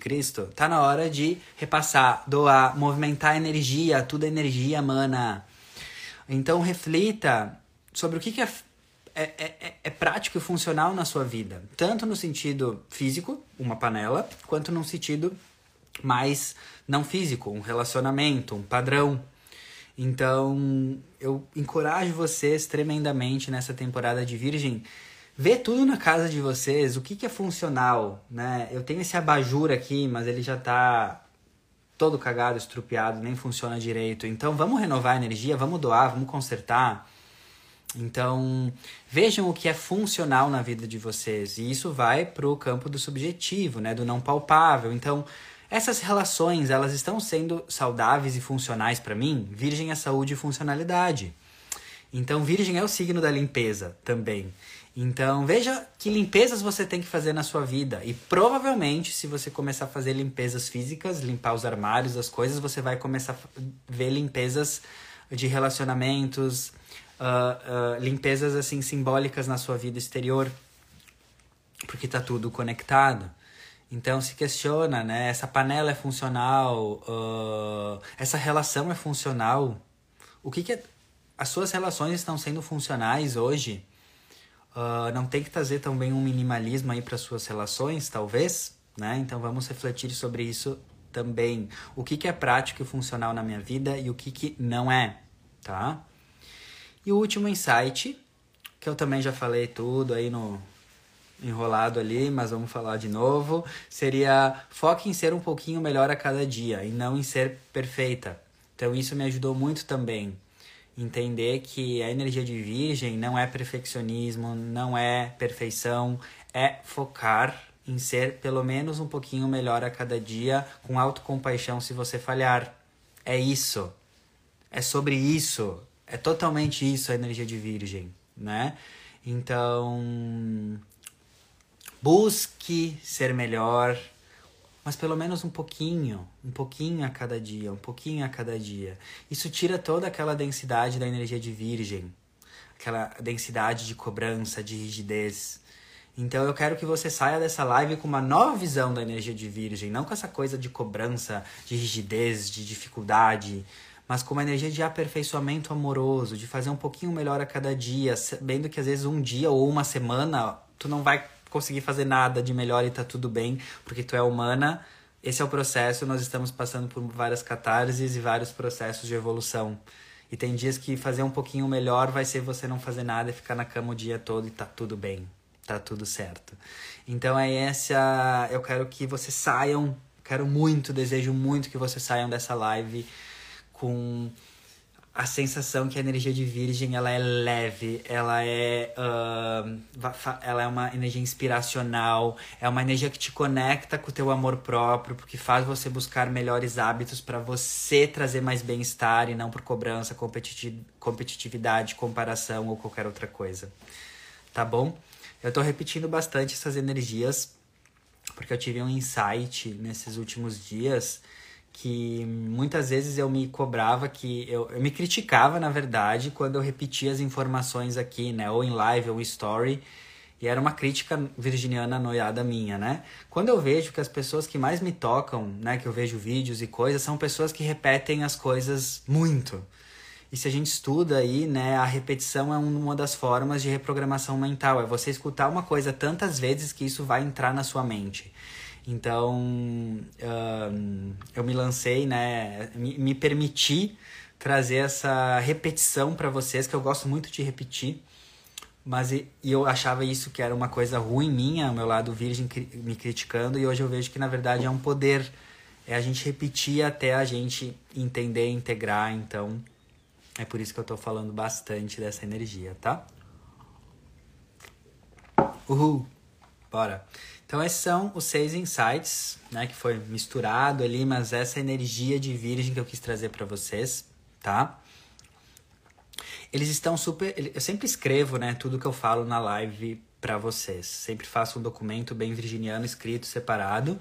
[SPEAKER 1] tá na hora de repassar, doar, movimentar energia, tudo é energia, mana. Então reflita sobre o que, que é, é, é, é prático e funcional na sua vida. Tanto no sentido físico, uma panela, quanto no sentido mais não físico, um relacionamento, um padrão. Então, eu encorajo vocês tremendamente nessa temporada de Virgem Vê tudo na casa de vocês, o que, que é funcional, né? Eu tenho esse abajur aqui, mas ele já tá todo cagado, estrupiado, nem funciona direito. Então vamos renovar a energia, vamos doar, vamos consertar. Então, vejam o que é funcional na vida de vocês. E isso vai pro campo do subjetivo, né, do não palpável. Então, essas relações, elas estão sendo saudáveis e funcionais para mim? Virgem é saúde e funcionalidade. Então, Virgem é o signo da limpeza também. Então, veja que limpezas você tem que fazer na sua vida. E provavelmente, se você começar a fazer limpezas físicas, limpar os armários, as coisas, você vai começar a ver limpezas de relacionamentos, uh, uh, limpezas assim simbólicas na sua vida exterior, porque tá tudo conectado. Então se questiona, né? Essa panela é funcional, uh, essa relação é funcional. O que, que é... as suas relações estão sendo funcionais hoje? Uh, não tem que trazer também um minimalismo aí para suas relações, talvez, né? Então vamos refletir sobre isso também. O que, que é prático e funcional na minha vida e o que, que não é, tá? E o último insight, que eu também já falei tudo aí no enrolado ali, mas vamos falar de novo, seria foque em ser um pouquinho melhor a cada dia e não em ser perfeita. Então isso me ajudou muito também entender que a energia de virgem não é perfeccionismo, não é perfeição, é focar em ser pelo menos um pouquinho melhor a cada dia, com autocompaixão se você falhar. É isso. É sobre isso. É totalmente isso a energia de virgem, né? Então, busque ser melhor, mas pelo menos um pouquinho, um pouquinho a cada dia, um pouquinho a cada dia. Isso tira toda aquela densidade da energia de virgem, aquela densidade de cobrança, de rigidez. Então eu quero que você saia dessa live com uma nova visão da energia de virgem, não com essa coisa de cobrança, de rigidez, de dificuldade, mas com uma energia de aperfeiçoamento amoroso, de fazer um pouquinho melhor a cada dia, sabendo que às vezes um dia ou uma semana tu não vai conseguir fazer nada de melhor e tá tudo bem, porque tu é humana. Esse é o processo, nós estamos passando por várias catarses e vários processos de evolução. E tem dias que fazer um pouquinho melhor vai ser você não fazer nada e ficar na cama o dia todo e tá tudo bem. tá tudo certo. Então é essa. Eu quero que vocês saiam, quero muito, desejo muito que vocês saiam dessa live com a sensação que a energia de virgem ela é leve, ela é, uh, ela é uma energia inspiracional, é uma energia que te conecta com o teu amor próprio, porque faz você buscar melhores hábitos para você trazer mais bem-estar e não por cobrança, competitividade, comparação ou qualquer outra coisa. Tá bom? Eu tô repetindo bastante essas energias porque eu tive um insight nesses últimos dias que muitas vezes eu me cobrava que eu, eu me criticava na verdade quando eu repetia as informações aqui, né, ou em live ou em story, e era uma crítica virginiana noiada minha, né? Quando eu vejo que as pessoas que mais me tocam, né, que eu vejo vídeos e coisas, são pessoas que repetem as coisas muito. E se a gente estuda aí, né, a repetição é uma das formas de reprogramação mental, é você escutar uma coisa tantas vezes que isso vai entrar na sua mente. Então, um, eu me lancei, né? Me, me permiti trazer essa repetição para vocês, que eu gosto muito de repetir. Mas e, e, eu achava isso que era uma coisa ruim minha, meu lado virgem me criticando, e hoje eu vejo que na verdade é um poder. É a gente repetir até a gente entender, integrar. Então, é por isso que eu tô falando bastante dessa energia, tá? Uhul! Bora! Então esses são os seis insights, né, que foi misturado ali, mas essa energia de virgem que eu quis trazer para vocês, tá? Eles estão super, eu sempre escrevo, né, tudo que eu falo na live para vocês. Sempre faço um documento bem virginiano escrito separado.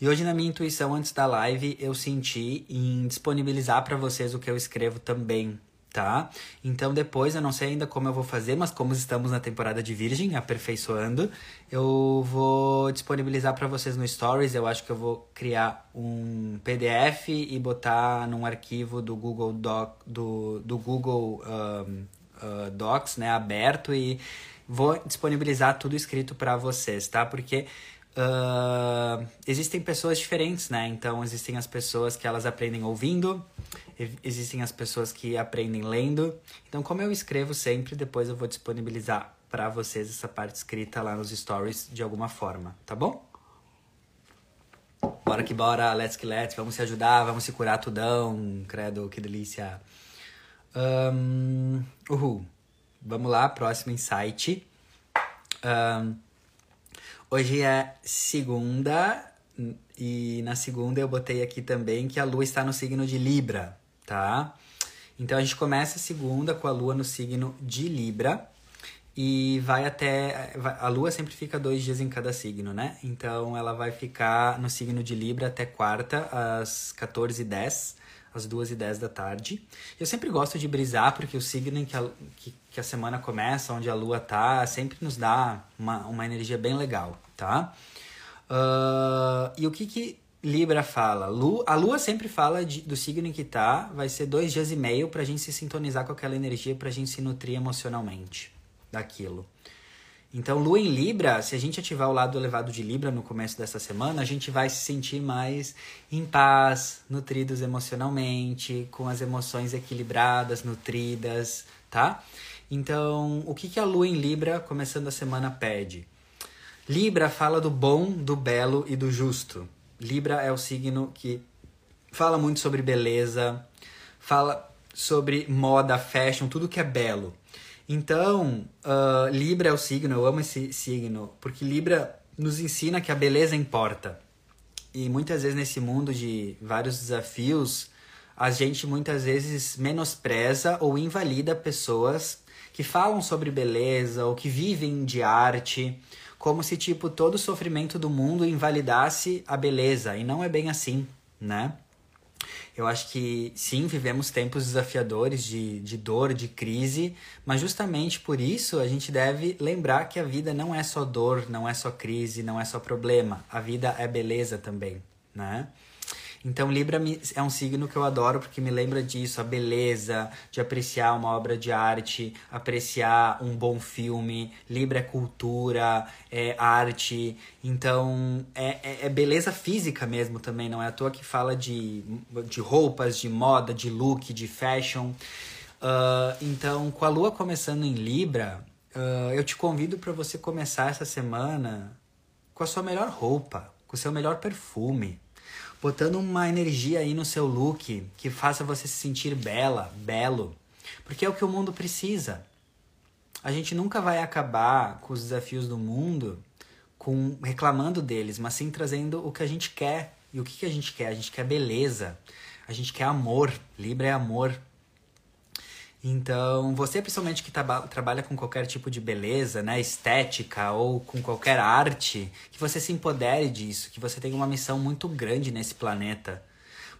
[SPEAKER 1] E hoje na minha intuição antes da live eu senti em disponibilizar para vocês o que eu escrevo também tá? Então depois eu não sei ainda como eu vou fazer, mas como estamos na temporada de Virgem, aperfeiçoando, eu vou disponibilizar para vocês no Stories. Eu acho que eu vou criar um PDF e botar num arquivo do Google Doc, do, do Google um, uh, Docs, né, aberto e vou disponibilizar tudo escrito para vocês, tá? Porque Uh, existem pessoas diferentes, né? Então, existem as pessoas que elas aprendem ouvindo, existem as pessoas que aprendem lendo. Então, como eu escrevo sempre, depois eu vou disponibilizar para vocês essa parte escrita lá nos stories de alguma forma, tá bom? Bora que bora, let's que let's, vamos se ajudar, vamos se curar tudão, credo, que delícia. Um, uhul. Vamos lá, próximo insight. Um, Hoje é segunda e na segunda eu botei aqui também que a lua está no signo de Libra, tá? Então a gente começa a segunda com a lua no signo de Libra e vai até. A lua sempre fica dois dias em cada signo, né? Então ela vai ficar no signo de Libra até quarta, às 14h10 às duas e dez da tarde. Eu sempre gosto de brisar, porque o signo em que a, que, que a semana começa, onde a lua tá, sempre nos dá uma, uma energia bem legal, tá? Uh, e o que que Libra fala? Lu, a lua sempre fala de, do signo em que tá, vai ser dois dias e meio pra gente se sintonizar com aquela energia, pra gente se nutrir emocionalmente daquilo. Então, Lua em Libra, se a gente ativar o lado elevado de Libra no começo dessa semana, a gente vai se sentir mais em paz, nutridos emocionalmente, com as emoções equilibradas, nutridas, tá? Então, o que, que a Lua em Libra, começando a semana, pede? Libra fala do bom, do belo e do justo. Libra é o signo que fala muito sobre beleza, fala sobre moda, fashion, tudo que é belo. Então, uh, Libra é o signo, eu amo esse signo, porque Libra nos ensina que a beleza importa. E muitas vezes nesse mundo de vários desafios, a gente muitas vezes menospreza ou invalida pessoas que falam sobre beleza ou que vivem de arte, como se tipo todo o sofrimento do mundo invalidasse a beleza, e não é bem assim, né? Eu acho que sim, vivemos tempos desafiadores de, de dor, de crise, mas justamente por isso a gente deve lembrar que a vida não é só dor, não é só crise, não é só problema. A vida é beleza também, né? Então, Libra é um signo que eu adoro porque me lembra disso, a beleza de apreciar uma obra de arte, apreciar um bom filme. Libra é cultura, é arte. Então, é, é, é beleza física mesmo também, não é à toa que fala de, de roupas, de moda, de look, de fashion. Uh, então, com a lua começando em Libra, uh, eu te convido para você começar essa semana com a sua melhor roupa, com o seu melhor perfume, botando uma energia aí no seu look que faça você se sentir bela, belo, porque é o que o mundo precisa. A gente nunca vai acabar com os desafios do mundo com reclamando deles, mas sim trazendo o que a gente quer. E o que, que a gente quer? A gente quer beleza, a gente quer amor. Libra é amor. Então, você principalmente que trabalha com qualquer tipo de beleza, né, estética ou com qualquer arte, que você se empodere disso, que você tenha uma missão muito grande nesse planeta.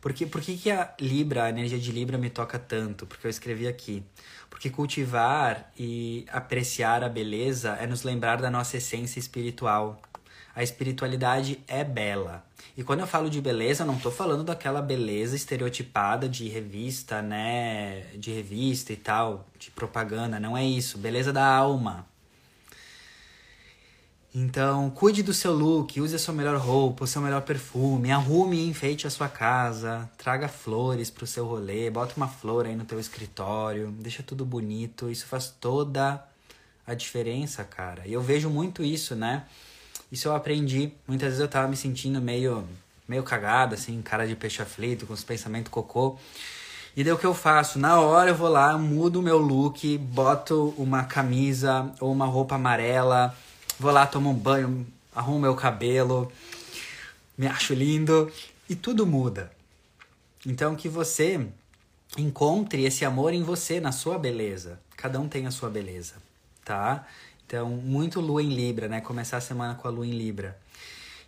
[SPEAKER 1] Porque, por que, que a Libra, a energia de Libra me toca tanto? Porque eu escrevi aqui. Porque cultivar e apreciar a beleza é nos lembrar da nossa essência espiritual. A espiritualidade é bela. E quando eu falo de beleza, eu não estou falando daquela beleza estereotipada de revista, né? De revista e tal, de propaganda. Não é isso. Beleza da alma. Então, cuide do seu look, use a sua melhor roupa, o seu melhor perfume, arrume e enfeite a sua casa, traga flores para o seu rolê, bota uma flor aí no teu escritório, deixa tudo bonito. Isso faz toda a diferença, cara. E eu vejo muito isso, né? Isso eu aprendi. Muitas vezes eu tava me sentindo meio meio cagado, assim, cara de peixe aflito, com os pensamentos cocô. E daí o que eu faço? Na hora eu vou lá, mudo o meu look, boto uma camisa ou uma roupa amarela, Vou lá, tomo um banho, arrumo meu cabelo, me acho lindo e tudo muda. Então que você encontre esse amor em você, na sua beleza. Cada um tem a sua beleza, tá? Então, muito lua em Libra, né? Começar a semana com a lua em Libra.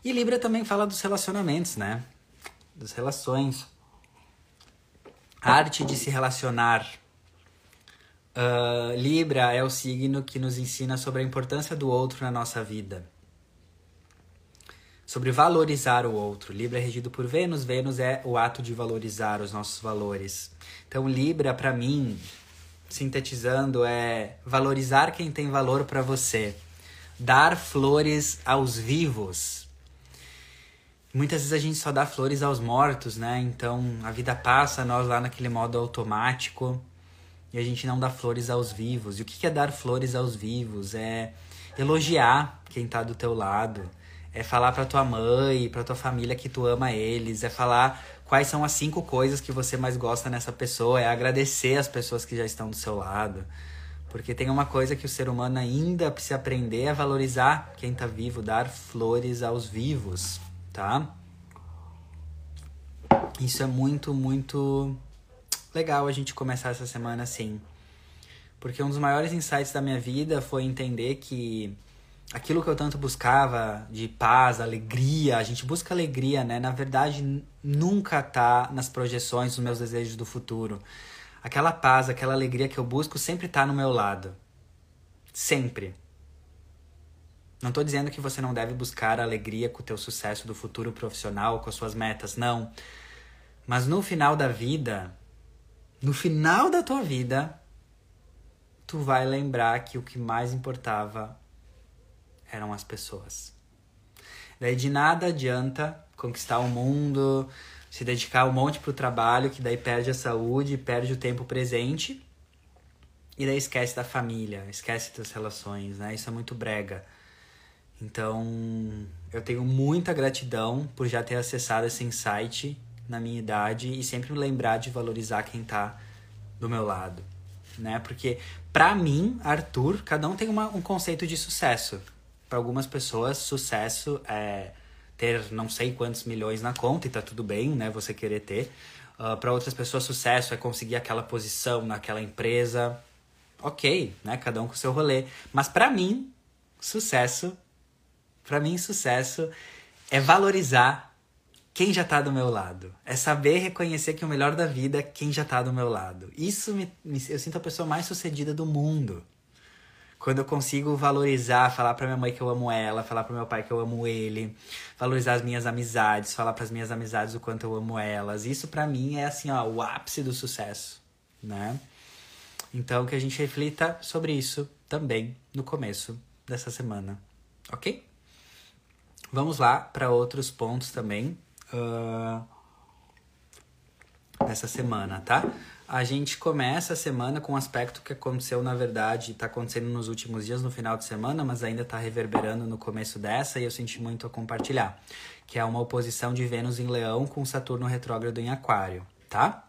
[SPEAKER 1] E Libra também fala dos relacionamentos, né? Das relações. A arte de se relacionar Uh, Libra é o signo que nos ensina sobre a importância do outro na nossa vida. Sobre valorizar o outro. Libra é regido por Vênus. Vênus é o ato de valorizar os nossos valores. Então, Libra, para mim, sintetizando, é valorizar quem tem valor para você. Dar flores aos vivos. Muitas vezes a gente só dá flores aos mortos, né? Então a vida passa, nós lá naquele modo automático e a gente não dá flores aos vivos. E o que é dar flores aos vivos? É elogiar quem tá do teu lado. É falar pra tua mãe, pra tua família que tu ama eles. É falar quais são as cinco coisas que você mais gosta nessa pessoa. É agradecer as pessoas que já estão do seu lado. Porque tem uma coisa que o ser humano ainda precisa aprender a valorizar quem tá vivo, dar flores aos vivos, tá? Isso é muito, muito legal a gente começar essa semana assim. Porque um dos maiores insights da minha vida foi entender que aquilo que eu tanto buscava de paz, alegria, a gente busca alegria, né? Na verdade, nunca tá nas projeções dos meus desejos do futuro. Aquela paz, aquela alegria que eu busco sempre tá no meu lado. Sempre. Não tô dizendo que você não deve buscar alegria com o teu sucesso do futuro profissional, com as suas metas, não. Mas no final da vida, no final da tua vida, tu vai lembrar que o que mais importava eram as pessoas. Daí de nada adianta conquistar o mundo, se dedicar um monte pro trabalho, que daí perde a saúde, perde o tempo presente. E daí esquece da família, esquece das relações, né? Isso é muito brega. Então, eu tenho muita gratidão por já ter acessado esse insight na minha idade e sempre me lembrar de valorizar quem tá do meu lado, né? Porque para mim, Arthur, cada um tem uma, um conceito de sucesso. Para algumas pessoas, sucesso é ter não sei quantos milhões na conta e tá tudo bem, né? Você querer ter. Uh, ah, para outras pessoas, sucesso é conseguir aquela posição naquela empresa. Ok, né? Cada um com o seu rolê. Mas para mim, sucesso, para mim, sucesso é valorizar quem já tá do meu lado. É saber reconhecer que o melhor da vida é quem já tá do meu lado. Isso me, me, eu sinto a pessoa mais sucedida do mundo. Quando eu consigo valorizar, falar pra minha mãe que eu amo ela, falar pro meu pai que eu amo ele, valorizar as minhas amizades, falar para as minhas amizades o quanto eu amo elas. Isso para mim é assim, ó, o ápice do sucesso, né? Então que a gente reflita sobre isso também no começo dessa semana, ok? Vamos lá para outros pontos também uh, nessa semana, tá? A gente começa a semana com um aspecto que aconteceu, na verdade, está acontecendo nos últimos dias, no final de semana, mas ainda está reverberando no começo dessa e eu senti muito a compartilhar. Que é uma oposição de Vênus em Leão com Saturno retrógrado em Aquário, tá?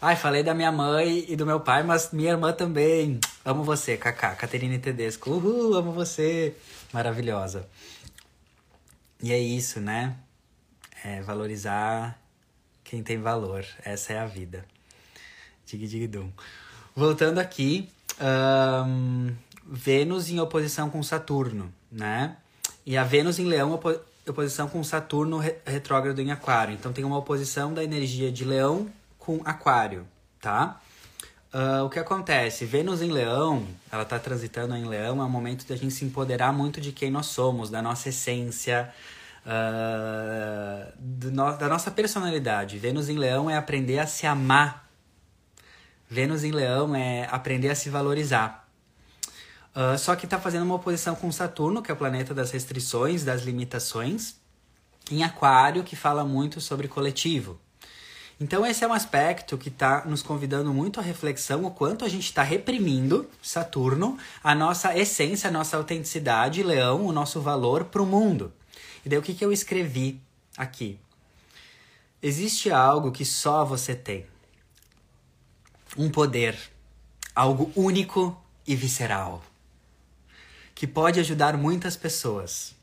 [SPEAKER 1] Ai, falei da minha mãe e do meu pai, mas minha irmã também. Amo você, Kaká, Caterina Tedesco. Uhul, amo você. Maravilhosa. E é isso, né? É valorizar quem tem valor. Essa é a vida. Dig, dig. Voltando aqui, um, Vênus em oposição com Saturno, né? E a Vênus em Leão opo oposição com Saturno re retrógrado em Aquário. Então tem uma oposição da energia de Leão com Aquário, tá? Uh, o que acontece? Vênus em Leão, ela tá transitando em Leão, é um momento da gente se empoderar muito de quem nós somos, da nossa essência, uh, no, da nossa personalidade. Vênus em Leão é aprender a se amar Vênus em Leão é aprender a se valorizar. Uh, só que está fazendo uma oposição com Saturno, que é o planeta das restrições, das limitações, em Aquário, que fala muito sobre coletivo. Então, esse é um aspecto que está nos convidando muito à reflexão o quanto a gente está reprimindo Saturno, a nossa essência, a nossa autenticidade, Leão, o nosso valor para o mundo. E daí, o que, que eu escrevi aqui? Existe algo que só você tem um poder, algo único e visceral, que pode ajudar muitas pessoas.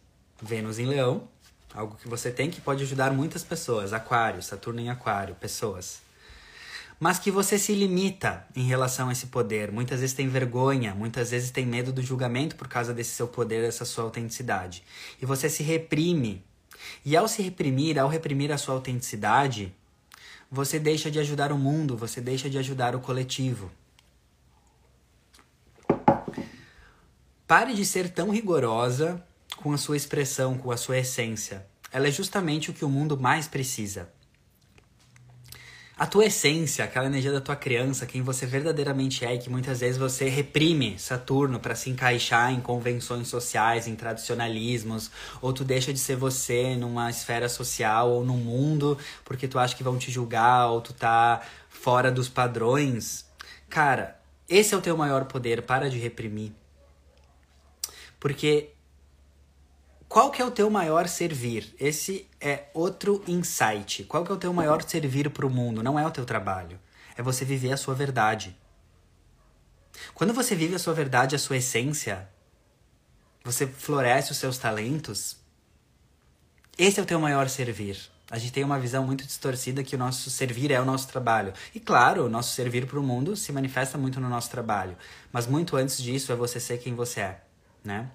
[SPEAKER 1] Vênus em Leão, algo que você tem que pode ajudar muitas pessoas. Aquário, Saturno em Aquário, pessoas. Mas que você se limita em relação a esse poder. Muitas vezes tem vergonha, muitas vezes tem medo do julgamento por causa desse seu poder, dessa sua autenticidade. E você se reprime. E ao se reprimir, ao reprimir a sua autenticidade, você deixa de ajudar o mundo, você deixa de ajudar o coletivo. Pare de ser tão rigorosa com a sua expressão, com a sua essência. Ela é justamente o que o mundo mais precisa a tua essência, aquela energia da tua criança, quem você verdadeiramente é, e que muitas vezes você reprime Saturno para se encaixar em convenções sociais, em tradicionalismos, ou tu deixa de ser você numa esfera social ou no mundo porque tu acha que vão te julgar ou tu tá fora dos padrões. Cara, esse é o teu maior poder, para de reprimir. Porque qual que é o teu maior servir? Esse é outro insight. Qual que é o teu maior servir para o mundo? Não é o teu trabalho. É você viver a sua verdade. Quando você vive a sua verdade, a sua essência, você floresce os seus talentos. Esse é o teu maior servir. A gente tem uma visão muito distorcida que o nosso servir é o nosso trabalho. E claro, o nosso servir para o mundo se manifesta muito no nosso trabalho. Mas muito antes disso é você ser quem você é, né?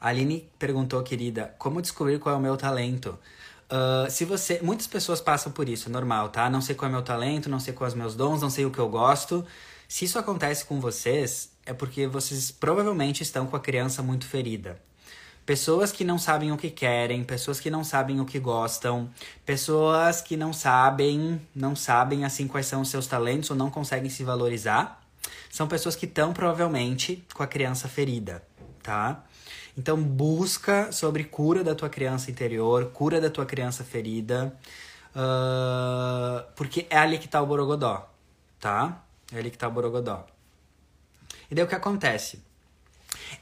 [SPEAKER 1] Aline perguntou, querida, como descobrir qual é o meu talento? Uh, se você. Muitas pessoas passam por isso, é normal, tá? Não sei qual é o meu talento, não sei quais os meus dons, não sei o que eu gosto. Se isso acontece com vocês, é porque vocês provavelmente estão com a criança muito ferida. Pessoas que não sabem o que querem, pessoas que não sabem o que gostam, pessoas que não sabem, não sabem assim quais são os seus talentos ou não conseguem se valorizar, são pessoas que estão provavelmente com a criança ferida, tá? Então busca sobre cura da tua criança interior, cura da tua criança ferida, uh, porque é ali que tá o borogodó, tá? É ali que tá o borogodó. E daí o que acontece?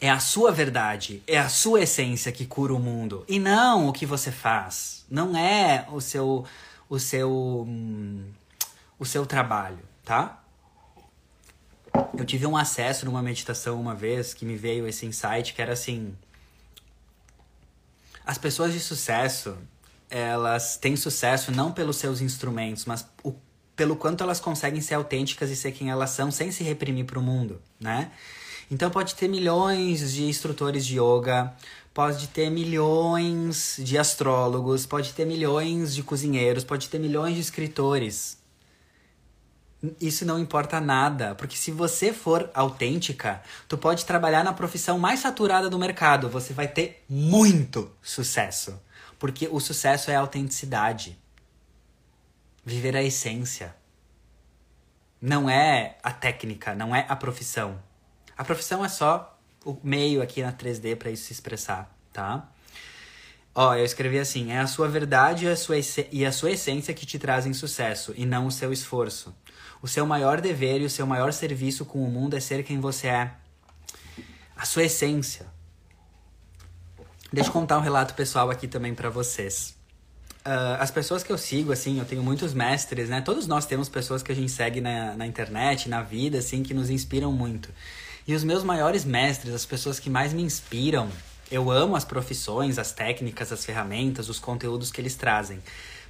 [SPEAKER 1] É a sua verdade, é a sua essência que cura o mundo e não o que você faz. Não é o seu o seu hum, o seu trabalho, tá? Eu tive um acesso numa meditação uma vez que me veio esse insight que era assim: as pessoas de sucesso, elas têm sucesso não pelos seus instrumentos, mas o, pelo quanto elas conseguem ser autênticas e ser quem elas são sem se reprimir para o mundo, né? Então pode ter milhões de instrutores de yoga, pode ter milhões de astrólogos, pode ter milhões de cozinheiros, pode ter milhões de escritores. Isso não importa nada, porque se você for autêntica, tu pode trabalhar na profissão mais saturada do mercado, você vai ter muito sucesso, porque o sucesso é a autenticidade. Viver a essência. Não é a técnica, não é a profissão. A profissão é só o meio aqui na 3D para isso se expressar, tá? Ó, eu escrevi assim: é a sua verdade a sua, e a sua essência que te trazem sucesso, e não o seu esforço. O seu maior dever e o seu maior serviço com o mundo é ser quem você é. A sua essência. Deixa eu contar um relato pessoal aqui também para vocês. Uh, as pessoas que eu sigo, assim, eu tenho muitos mestres, né? Todos nós temos pessoas que a gente segue na, na internet, na vida, assim, que nos inspiram muito. E os meus maiores mestres, as pessoas que mais me inspiram, eu amo as profissões, as técnicas, as ferramentas, os conteúdos que eles trazem.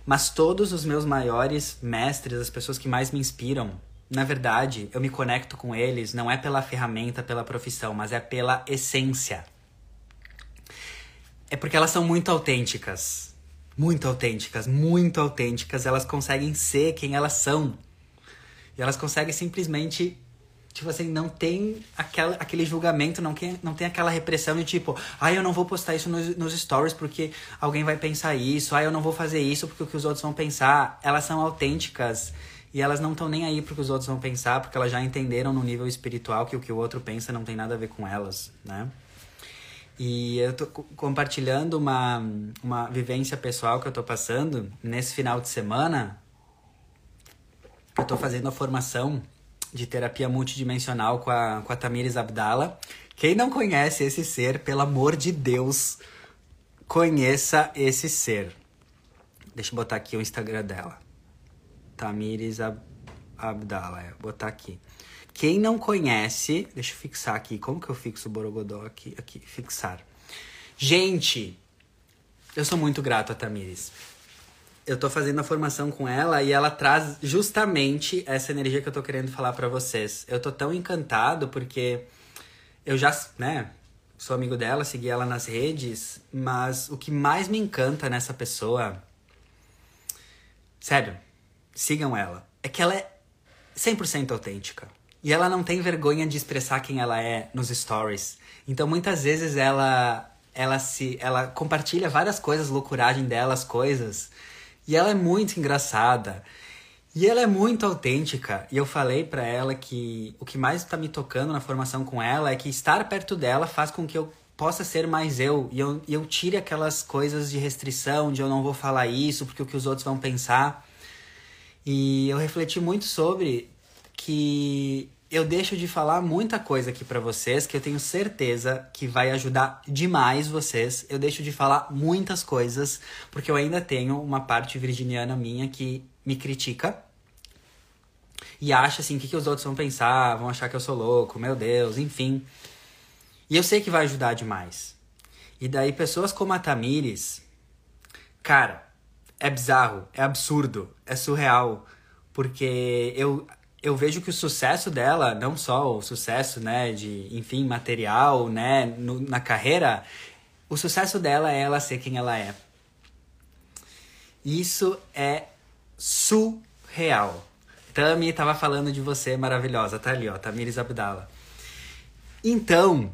[SPEAKER 1] Mas todos os meus maiores mestres, as pessoas que mais me inspiram, na verdade, eu me conecto com eles não é pela ferramenta, pela profissão, mas é pela essência. É porque elas são muito autênticas muito autênticas, muito autênticas. Elas conseguem ser quem elas são. E elas conseguem simplesmente, tipo assim, não tem aquela, aquele julgamento, não tem, não tem aquela repressão de tipo, ah, eu não vou postar isso nos, nos stories porque alguém vai pensar isso, ah, eu não vou fazer isso porque o que os outros vão pensar. Elas são autênticas. E elas não estão nem aí porque os outros vão pensar, porque elas já entenderam no nível espiritual que o que o outro pensa não tem nada a ver com elas, né? E eu tô compartilhando uma, uma vivência pessoal que eu tô passando nesse final de semana. Eu tô fazendo a formação de terapia multidimensional com a, com a Tamires Abdala. Quem não conhece esse ser, pelo amor de Deus, conheça esse ser. Deixa eu botar aqui o Instagram dela. Tamires Ab Abdala, é, botar aqui. Quem não conhece, deixa eu fixar aqui. Como que eu fixo o Borogodó aqui? Aqui, fixar. Gente, eu sou muito grato a Tamires. Eu tô fazendo a formação com ela e ela traz justamente essa energia que eu tô querendo falar para vocês. Eu tô tão encantado porque eu já, né, sou amigo dela, segui ela nas redes, mas o que mais me encanta nessa pessoa, sério, sigam ela, é que ela é 100% autêntica. E ela não tem vergonha de expressar quem ela é nos stories. Então muitas vezes ela ela se ela compartilha várias coisas, loucuragem dela, as coisas. E ela é muito engraçada. E ela é muito autêntica. E eu falei para ela que o que mais tá me tocando na formação com ela é que estar perto dela faz com que eu possa ser mais eu. E eu, e eu tire aquelas coisas de restrição, de eu não vou falar isso porque o que os outros vão pensar. E eu refleti muito sobre que eu deixo de falar muita coisa aqui para vocês que eu tenho certeza que vai ajudar demais vocês. Eu deixo de falar muitas coisas porque eu ainda tenho uma parte virginiana minha que me critica e acha assim: o que, que os outros vão pensar? Vão achar que eu sou louco, meu Deus, enfim. E eu sei que vai ajudar demais. E daí, pessoas como a Tamires, cara, é bizarro, é absurdo, é surreal. Porque eu eu vejo que o sucesso dela, não só o sucesso, né, de, enfim, material, né, no, na carreira, o sucesso dela é ela ser quem ela é. Isso é surreal. Tami tava falando de você maravilhosa, tá ali, ó, Tamires Abdala. Então,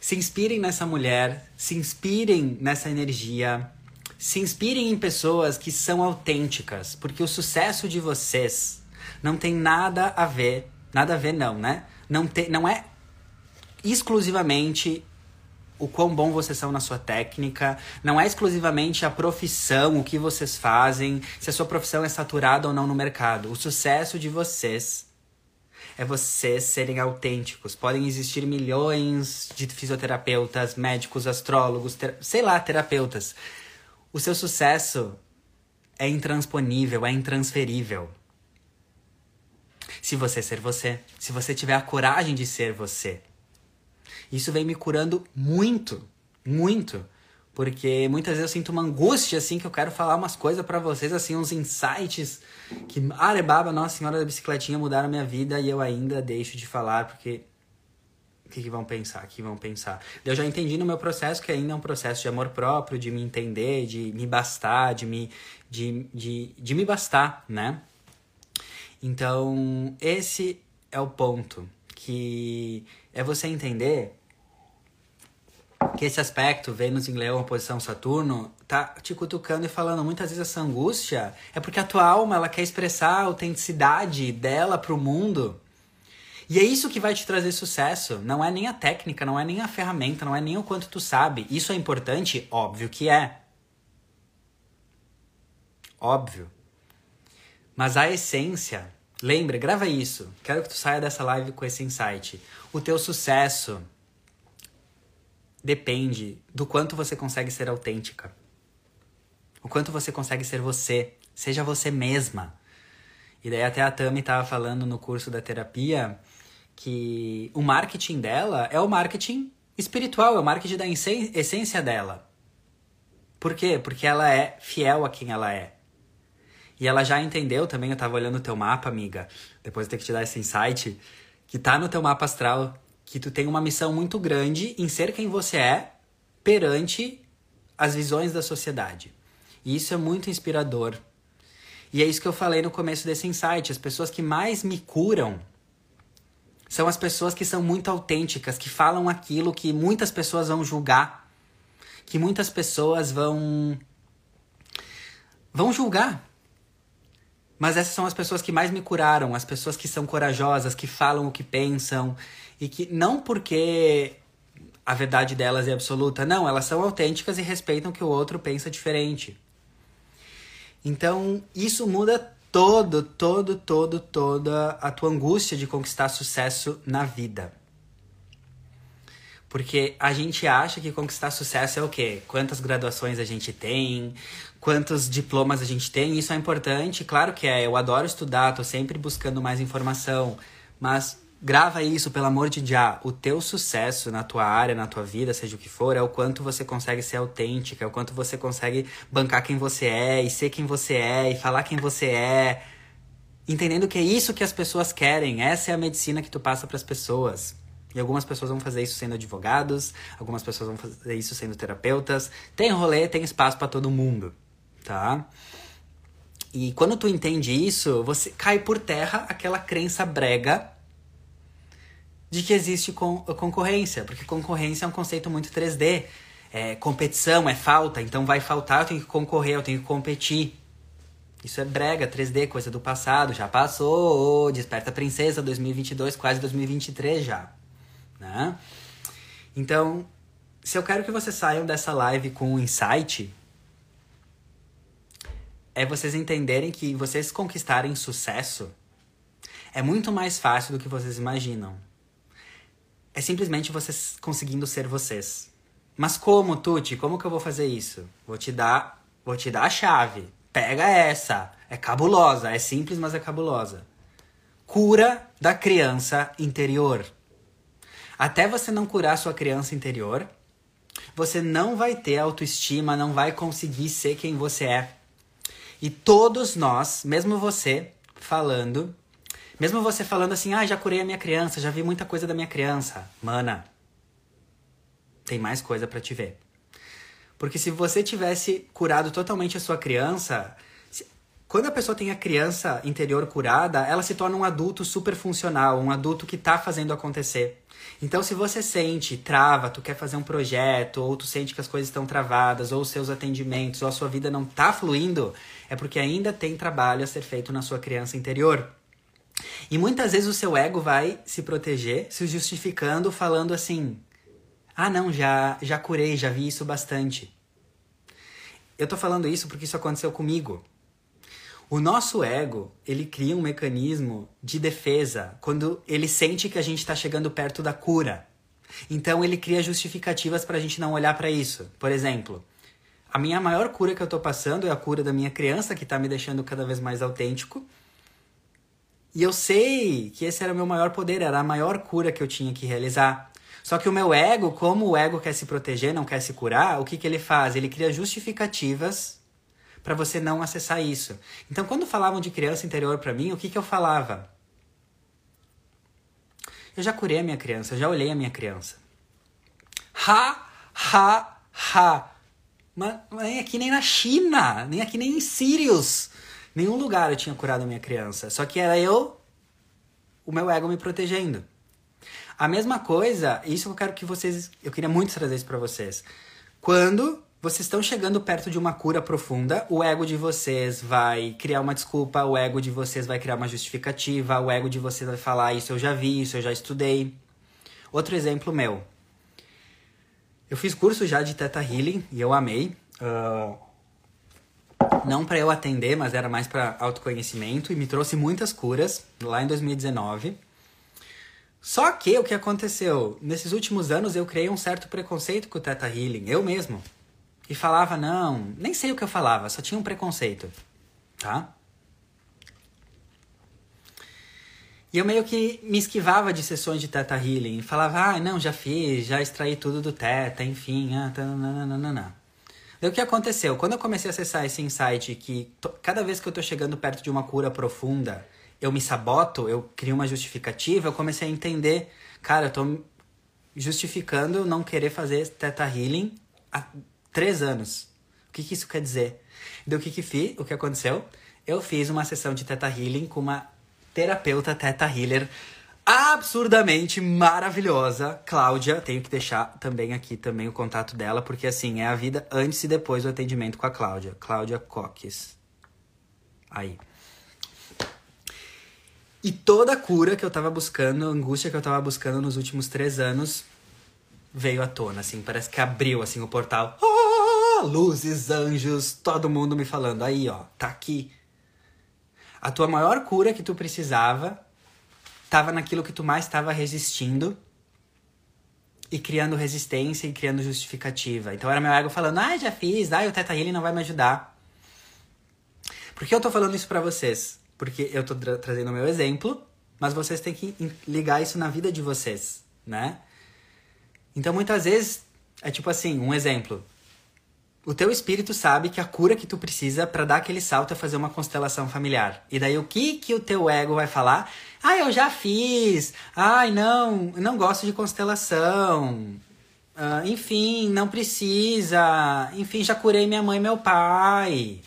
[SPEAKER 1] se inspirem nessa mulher, se inspirem nessa energia, se inspirem em pessoas que são autênticas, porque o sucesso de vocês não tem nada a ver, nada a ver não, né? Não, te, não é exclusivamente o quão bom vocês são na sua técnica, não é exclusivamente a profissão, o que vocês fazem, se a sua profissão é saturada ou não no mercado. O sucesso de vocês é vocês serem autênticos. Podem existir milhões de fisioterapeutas, médicos, astrólogos, sei lá, terapeutas. O seu sucesso é intransponível, é intransferível se você ser você, se você tiver a coragem de ser você. Isso vem me curando muito, muito, porque muitas vezes eu sinto uma angústia assim que eu quero falar umas coisas para vocês assim, uns insights que arebaba, nossa senhora da bicicletinha mudaram minha vida e eu ainda deixo de falar porque o que, que, vão pensar? O que vão pensar? Eu já entendi no meu processo que ainda é um processo de amor próprio, de me entender, de me bastar, de me, de, de, de me bastar, né? Então, esse é o ponto, que é você entender que esse aspecto, Vênus em Leão, oposição Saturno, tá te cutucando e falando muitas vezes essa angústia é porque a tua alma, ela quer expressar a autenticidade dela pro mundo. E é isso que vai te trazer sucesso. Não é nem a técnica, não é nem a ferramenta, não é nem o quanto tu sabe. Isso é importante? Óbvio que é. óbvio. Mas a essência, lembra, grava isso. Quero que tu saia dessa live com esse insight. O teu sucesso depende do quanto você consegue ser autêntica. O quanto você consegue ser você. Seja você mesma. E daí até a Tami estava falando no curso da terapia que o marketing dela é o marketing espiritual, é o marketing da essência dela. Por quê? Porque ela é fiel a quem ela é. E ela já entendeu também, eu estava olhando o teu mapa, amiga, depois de ter que te dar esse insight, que tá no teu mapa astral que tu tem uma missão muito grande em ser quem você é perante as visões da sociedade. E isso é muito inspirador. E é isso que eu falei no começo desse insight. As pessoas que mais me curam são as pessoas que são muito autênticas, que falam aquilo que muitas pessoas vão julgar, que muitas pessoas vão vão julgar. Mas essas são as pessoas que mais me curaram, as pessoas que são corajosas, que falam o que pensam e que não porque a verdade delas é absoluta, não, elas são autênticas e respeitam que o outro pensa diferente. Então, isso muda todo, todo, todo, toda a tua angústia de conquistar sucesso na vida. Porque a gente acha que conquistar sucesso é o quê? Quantas graduações a gente tem, quantos diplomas a gente tem, isso é importante, claro que é. Eu adoro estudar, tô sempre buscando mais informação, mas grava isso, pelo amor de Deus. O teu sucesso na tua área, na tua vida, seja o que for, é o quanto você consegue ser autêntica, é o quanto você consegue bancar quem você é e ser quem você é e falar quem você é. Entendendo que é isso que as pessoas querem, essa é a medicina que tu passa para as pessoas. E algumas pessoas vão fazer isso sendo advogados, algumas pessoas vão fazer isso sendo terapeutas. Tem rolê, tem espaço para todo mundo, tá? E quando tu entende isso, você cai por terra aquela crença brega de que existe concorrência, porque concorrência é um conceito muito 3D. É competição, é falta, então vai faltar, eu tenho que concorrer, eu tenho que competir. Isso é brega, 3D, coisa do passado, já passou. Desperta Princesa 2022, quase 2023 já. Né? Então, se eu quero que vocês saiam dessa live com um insight, é vocês entenderem que vocês conquistarem sucesso é muito mais fácil do que vocês imaginam é simplesmente vocês conseguindo ser vocês. Mas como, Tuti? Como que eu vou fazer isso? Vou te dar, vou te dar a chave. Pega essa. É cabulosa, é simples, mas é cabulosa. Cura da criança interior. Até você não curar sua criança interior, você não vai ter autoestima, não vai conseguir ser quem você é. E todos nós, mesmo você falando, mesmo você falando assim, ah, já curei a minha criança, já vi muita coisa da minha criança. Mana, tem mais coisa para te ver. Porque se você tivesse curado totalmente a sua criança, quando a pessoa tem a criança interior curada, ela se torna um adulto super funcional, um adulto que tá fazendo acontecer. Então, se você sente trava, tu quer fazer um projeto, ou tu sente que as coisas estão travadas, ou os seus atendimentos, ou a sua vida não tá fluindo, é porque ainda tem trabalho a ser feito na sua criança interior. E muitas vezes o seu ego vai se proteger, se justificando, falando assim: "Ah, não, já já curei, já vi isso bastante". Eu tô falando isso porque isso aconteceu comigo. O nosso ego, ele cria um mecanismo de defesa quando ele sente que a gente está chegando perto da cura. Então ele cria justificativas para a gente não olhar para isso. Por exemplo, a minha maior cura que eu tô passando é a cura da minha criança, que tá me deixando cada vez mais autêntico. E eu sei que esse era o meu maior poder, era a maior cura que eu tinha que realizar. Só que o meu ego, como o ego quer se proteger, não quer se curar, o que, que ele faz? Ele cria justificativas para você não acessar isso. Então, quando falavam de criança interior para mim, o que, que eu falava? Eu já curei a minha criança, eu já olhei a minha criança. Ha, ha, ha. Mas nem aqui nem na China, nem aqui nem em Sirius Nenhum lugar eu tinha curado a minha criança. Só que era eu, o meu ego me protegendo. A mesma coisa, isso eu quero que vocês. Eu queria muito trazer isso para vocês. Quando vocês estão chegando perto de uma cura profunda, o ego de vocês vai criar uma desculpa, o ego de vocês vai criar uma justificativa, o ego de vocês vai falar: Isso eu já vi, isso eu já estudei. Outro exemplo meu. Eu fiz curso já de Teta Healing e eu amei. Uh, não para eu atender, mas era mais para autoconhecimento e me trouxe muitas curas lá em 2019. Só que o que aconteceu? Nesses últimos anos eu criei um certo preconceito com o Teta Healing, eu mesmo. E falava, não, nem sei o que eu falava, só tinha um preconceito, tá? E eu meio que me esquivava de sessões de Teta Healing. Falava, ah, não, já fiz, já extraí tudo do Teta, enfim, ah, tá, nananana. Daí o que aconteceu? Quando eu comecei a acessar esse insight que cada vez que eu tô chegando perto de uma cura profunda, eu me saboto, eu crio uma justificativa, eu comecei a entender, cara, eu tô justificando não querer fazer Teta Healing três anos. O que, que isso quer dizer? Daí o que que fiz? O que aconteceu? Eu fiz uma sessão de Teta Healing com uma terapeuta Teta Healer absurdamente maravilhosa, Cláudia. Tenho que deixar também aqui também o contato dela, porque assim, é a vida antes e depois do atendimento com a Cláudia. Cláudia Coques. Aí. E toda a cura que eu tava buscando, a angústia que eu tava buscando nos últimos três anos, veio à tona, assim. Parece que abriu, assim, o portal. Oh, luzes, anjos, todo mundo me falando. Aí, ó, tá aqui. A tua maior cura que tu precisava tava naquilo que tu mais estava resistindo e criando resistência e criando justificativa. Então era meu ego falando, ah, já fiz, ah, o Teta Healing não vai me ajudar. Por que eu tô falando isso para vocês? porque eu tô tra trazendo o meu exemplo, mas vocês têm que ligar isso na vida de vocês, né? Então muitas vezes é tipo assim, um exemplo. O teu espírito sabe que a cura que tu precisa para dar aquele salto é fazer uma constelação familiar. E daí o que que o teu ego vai falar? Ah, eu já fiz. Ai, não, não gosto de constelação. Uh, enfim, não precisa. Enfim, já curei minha mãe e meu pai.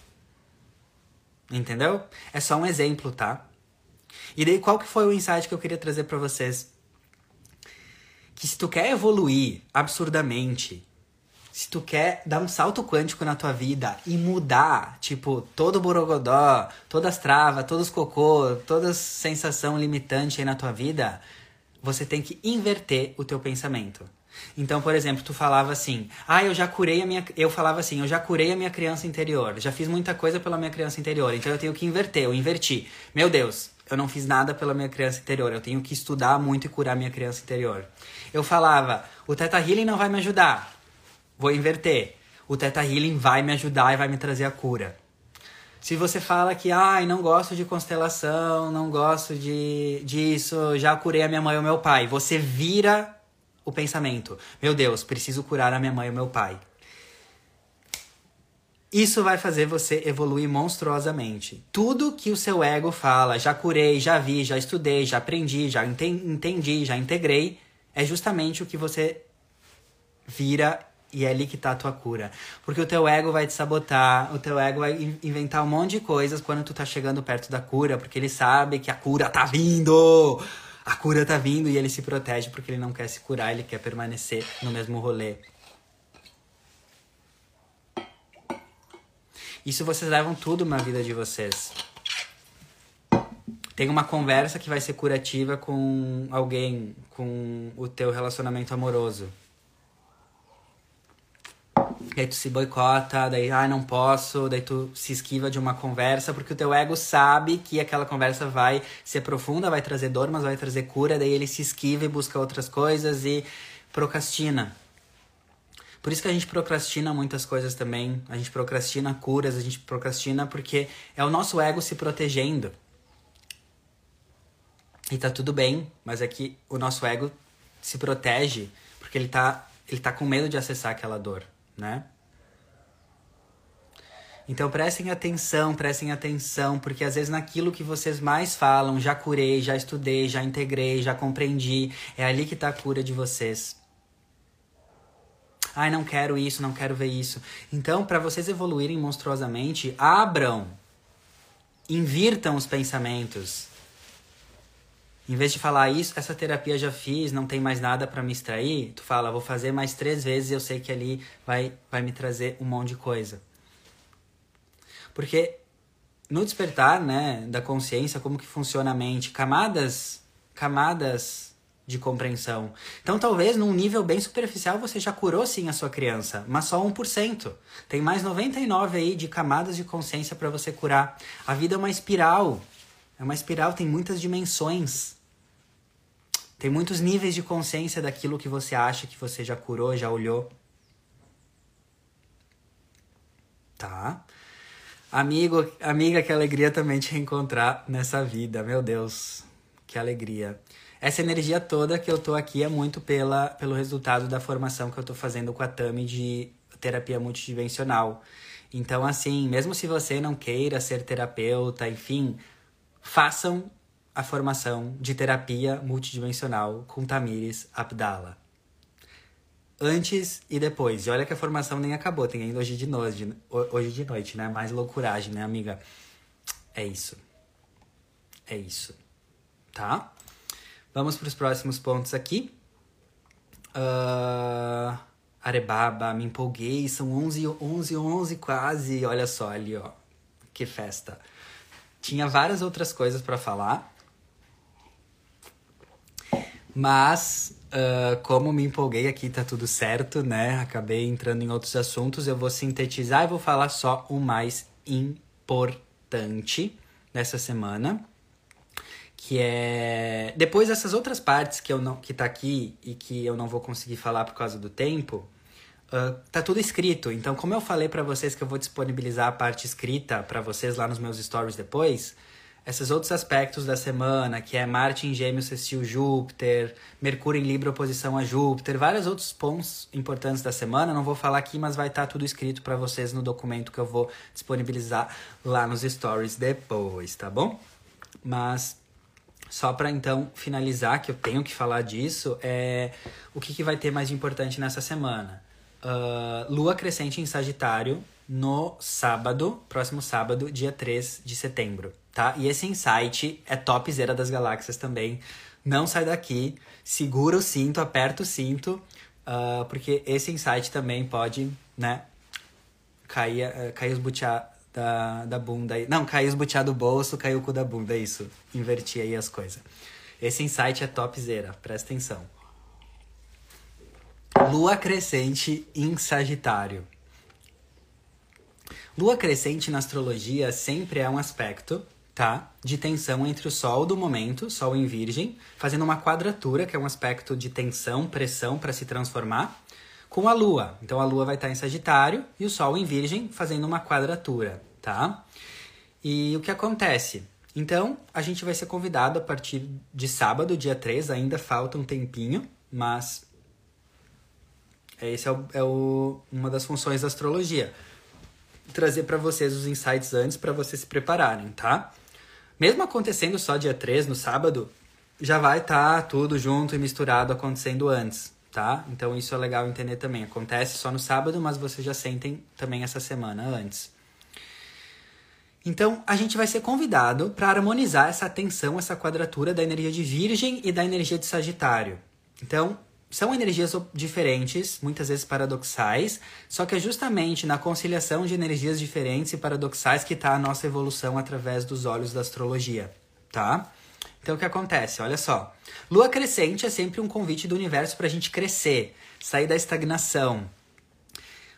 [SPEAKER 1] Entendeu? É só um exemplo, tá? E daí qual que foi o insight que eu queria trazer para vocês? Que se tu quer evoluir absurdamente, se tu quer dar um salto quântico na tua vida e mudar, tipo, todo o borogodó, todas as travas, todos os cocô, toda sensação limitante aí na tua vida, você tem que inverter o teu pensamento. Então, por exemplo, tu falava assim: "Ah, eu já curei a minha", eu falava assim: "Eu já curei a minha criança interior. Já fiz muita coisa pela minha criança interior. Então eu tenho que inverter, eu inverti. Meu Deus, eu não fiz nada pela minha criança interior. Eu tenho que estudar muito e curar minha criança interior. Eu falava: "O Teta Healing não vai me ajudar. Vou inverter. O Teta Healing vai me ajudar e vai me trazer a cura." Se você fala que, ai, não gosto de constelação, não gosto de disso, já curei a minha mãe ou meu pai, você vira o pensamento: meu Deus, preciso curar a minha mãe e o meu pai. Isso vai fazer você evoluir monstruosamente. Tudo que o seu ego fala, já curei, já vi, já estudei, já aprendi, já entendi, já integrei, é justamente o que você vira e é ali que tá a tua cura. Porque o teu ego vai te sabotar, o teu ego vai inventar um monte de coisas quando tu tá chegando perto da cura, porque ele sabe que a cura tá vindo a cura tá vindo e ele se protege porque ele não quer se curar, ele quer permanecer no mesmo rolê. Isso vocês levam tudo na vida de vocês. Tem uma conversa que vai ser curativa com alguém, com o teu relacionamento amoroso. E aí tu se boicota, daí, ah, não posso, daí tu se esquiva de uma conversa, porque o teu ego sabe que aquela conversa vai ser profunda, vai trazer dor, mas vai trazer cura, daí ele se esquiva e busca outras coisas e procrastina. Por isso que a gente procrastina muitas coisas também. A gente procrastina curas, a gente procrastina porque é o nosso ego se protegendo. E tá tudo bem, mas é que o nosso ego se protege porque ele tá, ele tá com medo de acessar aquela dor né? Então prestem atenção, prestem atenção, porque às vezes naquilo que vocês mais falam, já curei, já estudei, já integrei, já compreendi, é ali que está a cura de vocês. Ai, não quero isso, não quero ver isso. Então, para vocês evoluírem monstruosamente, abram, invirtam os pensamentos. Em vez de falar isso, essa terapia já fiz, não tem mais nada para me extrair, tu fala, vou fazer mais três vezes e eu sei que ali vai, vai me trazer um monte de coisa. Porque no despertar, né, da consciência, como que funciona a mente, camadas, camadas de compreensão. Então, talvez num nível bem superficial você já curou sim a sua criança, mas só 1%. Tem mais 99 aí de camadas de consciência para você curar. A vida é uma espiral. É uma espiral, tem muitas dimensões. Tem muitos níveis de consciência daquilo que você acha que você já curou, já olhou. Tá? Amigo, amiga, que alegria também te reencontrar nessa vida. Meu Deus, que alegria essa energia toda que eu tô aqui é muito pela, pelo resultado da formação que eu tô fazendo com a Tami de terapia multidimensional. Então, assim, mesmo se você não queira ser terapeuta, enfim, façam a formação de terapia multidimensional com Tamires Abdala. Antes e depois. E olha que a formação nem acabou, tem ainda hoje de noite, hoje de noite, né? Mais loucuragem, né, amiga? É isso. É isso. Tá? Vamos para os próximos pontos aqui. Uh, Arebaba, me empolguei, são 11, 11, 11 quase. Olha só ali, ó. Que festa. Tinha várias outras coisas para falar. Mas, uh, como me empolguei aqui, tá tudo certo, né? Acabei entrando em outros assuntos. Eu vou sintetizar e vou falar só o mais importante dessa semana que é depois dessas outras partes que eu não que tá aqui e que eu não vou conseguir falar por causa do tempo uh, tá tudo escrito. Então como eu falei para vocês que eu vou disponibilizar a parte escrita para vocês lá nos meus stories depois esses outros aspectos da semana que é Marte em Gêmeos sextil Júpiter Mercúrio em Libra oposição a Júpiter vários outros pontos importantes da semana não vou falar aqui mas vai estar tá tudo escrito para vocês no documento que eu vou disponibilizar lá nos stories depois tá bom? Mas só para então finalizar, que eu tenho que falar disso, é o que, que vai ter mais importante nessa semana. Uh, Lua crescente em Sagitário no sábado, próximo sábado, dia 3 de setembro, tá? E esse insight é topzera das galáxias também. Não sai daqui, segura o cinto, aperta o cinto, uh, porque esse insight também pode, né, cair, uh, cair os butiá, da, da bunda. Não, caiu os butiá do bolso, caiu o cu da bunda, é isso. Inverti aí as coisas. Esse insight é topzera, presta atenção. Lua crescente em Sagitário. Lua crescente na astrologia sempre é um aspecto, tá? De tensão entre o Sol do momento, Sol em Virgem, fazendo uma quadratura, que é um aspecto de tensão, pressão para se transformar, com a Lua. Então a Lua vai estar em Sagitário e o Sol em Virgem fazendo uma quadratura, tá? E o que acontece? Então a gente vai ser convidado a partir de sábado, dia 3, ainda falta um tempinho, mas esse é, o, é o, uma das funções da astrologia. Trazer para vocês os insights antes para vocês se prepararem, tá? Mesmo acontecendo só dia 3, no sábado, já vai estar tá tudo junto e misturado acontecendo antes tá? Então isso é legal entender também. Acontece só no sábado, mas vocês já sentem também essa semana antes. Então, a gente vai ser convidado para harmonizar essa tensão, essa quadratura da energia de Virgem e da energia de Sagitário. Então, são energias diferentes, muitas vezes paradoxais, só que é justamente na conciliação de energias diferentes e paradoxais que está a nossa evolução através dos olhos da astrologia, tá? Então o que acontece? Olha só. Lua crescente é sempre um convite do universo para a gente crescer, sair da estagnação.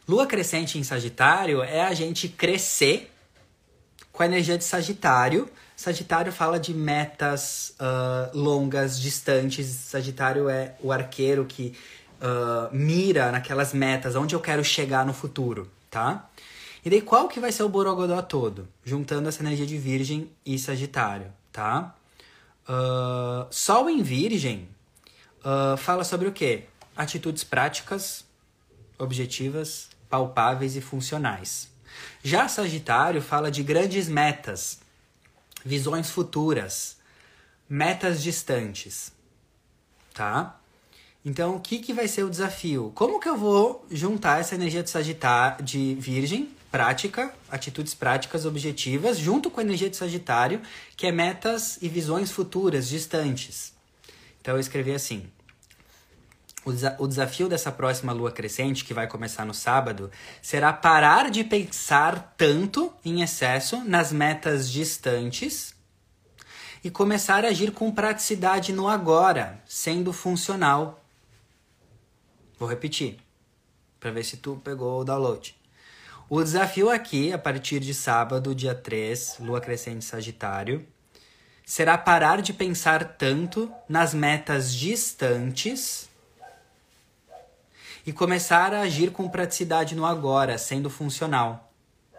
[SPEAKER 1] Lua crescente em Sagitário é a gente crescer com a energia de Sagitário. Sagitário fala de metas uh, longas, distantes. Sagitário é o arqueiro que uh, mira naquelas metas, onde eu quero chegar no futuro, tá? E daí qual que vai ser o borogodó todo? Juntando essa energia de Virgem e Sagitário, tá? Uh, Sol em Virgem uh, fala sobre o quê? Atitudes práticas, objetivas, palpáveis e funcionais. Já Sagitário fala de grandes metas, visões futuras, metas distantes, tá? Então, o que, que vai ser o desafio? Como que eu vou juntar essa energia de Sagitário, de Virgem, prática, atitudes práticas objetivas, junto com a energia de Sagitário, que é metas e visões futuras, distantes. Então eu escrevi assim: o, desa o desafio dessa próxima lua crescente, que vai começar no sábado, será parar de pensar tanto em excesso nas metas distantes e começar a agir com praticidade no agora, sendo funcional. Vou repetir, para ver se tu pegou o download. O desafio aqui, a partir de sábado, dia 3, lua crescente Sagitário, será parar de pensar tanto nas metas distantes e começar a agir com praticidade no agora, sendo funcional.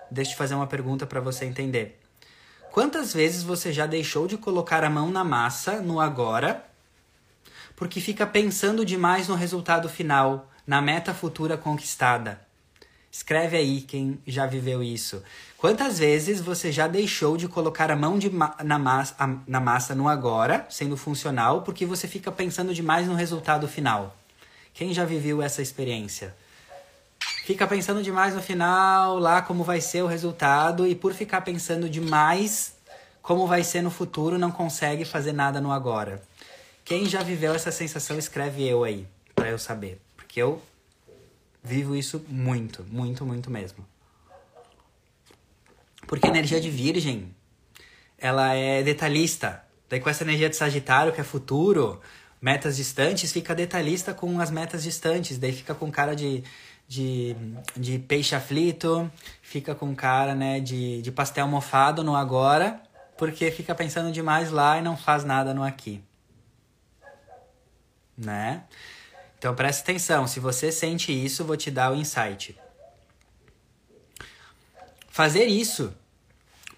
[SPEAKER 1] Deixa eu fazer uma pergunta para você entender. Quantas vezes você já deixou de colocar a mão na massa no agora porque fica pensando demais no resultado final, na meta futura conquistada? Escreve aí quem já viveu isso. Quantas vezes você já deixou de colocar a mão ma na, massa, a, na massa no agora, sendo funcional, porque você fica pensando demais no resultado final? Quem já viveu essa experiência? Fica pensando demais no final, lá como vai ser o resultado, e por ficar pensando demais como vai ser no futuro, não consegue fazer nada no agora. Quem já viveu essa sensação, escreve eu aí, para eu saber. Porque eu vivo isso muito, muito, muito mesmo. Porque a energia de Virgem, ela é detalhista. Daí com essa energia de Sagitário, que é futuro, metas distantes, fica detalhista com as metas distantes. Daí fica com cara de, de, de peixe aflito, fica com cara né, de, de pastel mofado no agora, porque fica pensando demais lá e não faz nada no aqui. Né? Então preste atenção, se você sente isso, vou te dar o insight. Fazer isso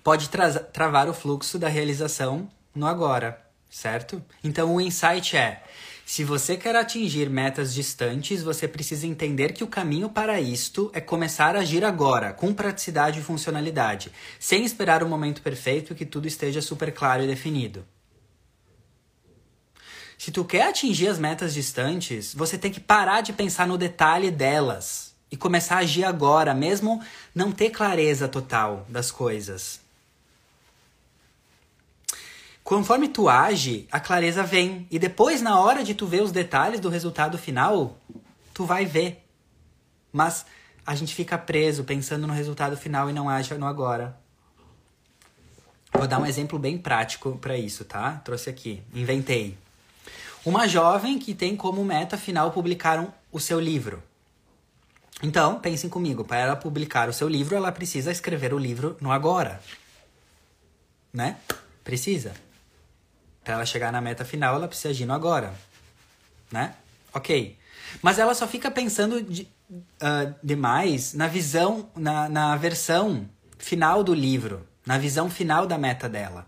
[SPEAKER 1] pode tra travar o fluxo da realização no agora, certo? Então o insight é: se você quer atingir metas distantes, você precisa entender que o caminho para isto é começar a agir agora, com praticidade e funcionalidade, sem esperar o momento perfeito que tudo esteja super claro e definido. Se tu quer atingir as metas distantes, você tem que parar de pensar no detalhe delas e começar a agir agora, mesmo não ter clareza total das coisas. Conforme tu age, a clareza vem e depois na hora de tu ver os detalhes do resultado final, tu vai ver. Mas a gente fica preso pensando no resultado final e não age no agora. Vou dar um exemplo bem prático para isso, tá? Trouxe aqui, inventei. Uma jovem que tem como meta final publicar um, o seu livro. Então, pensem comigo, para ela publicar o seu livro, ela precisa escrever o livro no agora. Né? Precisa. Para ela chegar na meta final, ela precisa agir no agora. Né? Ok. Mas ela só fica pensando de, uh, demais na visão, na, na versão final do livro, na visão final da meta dela.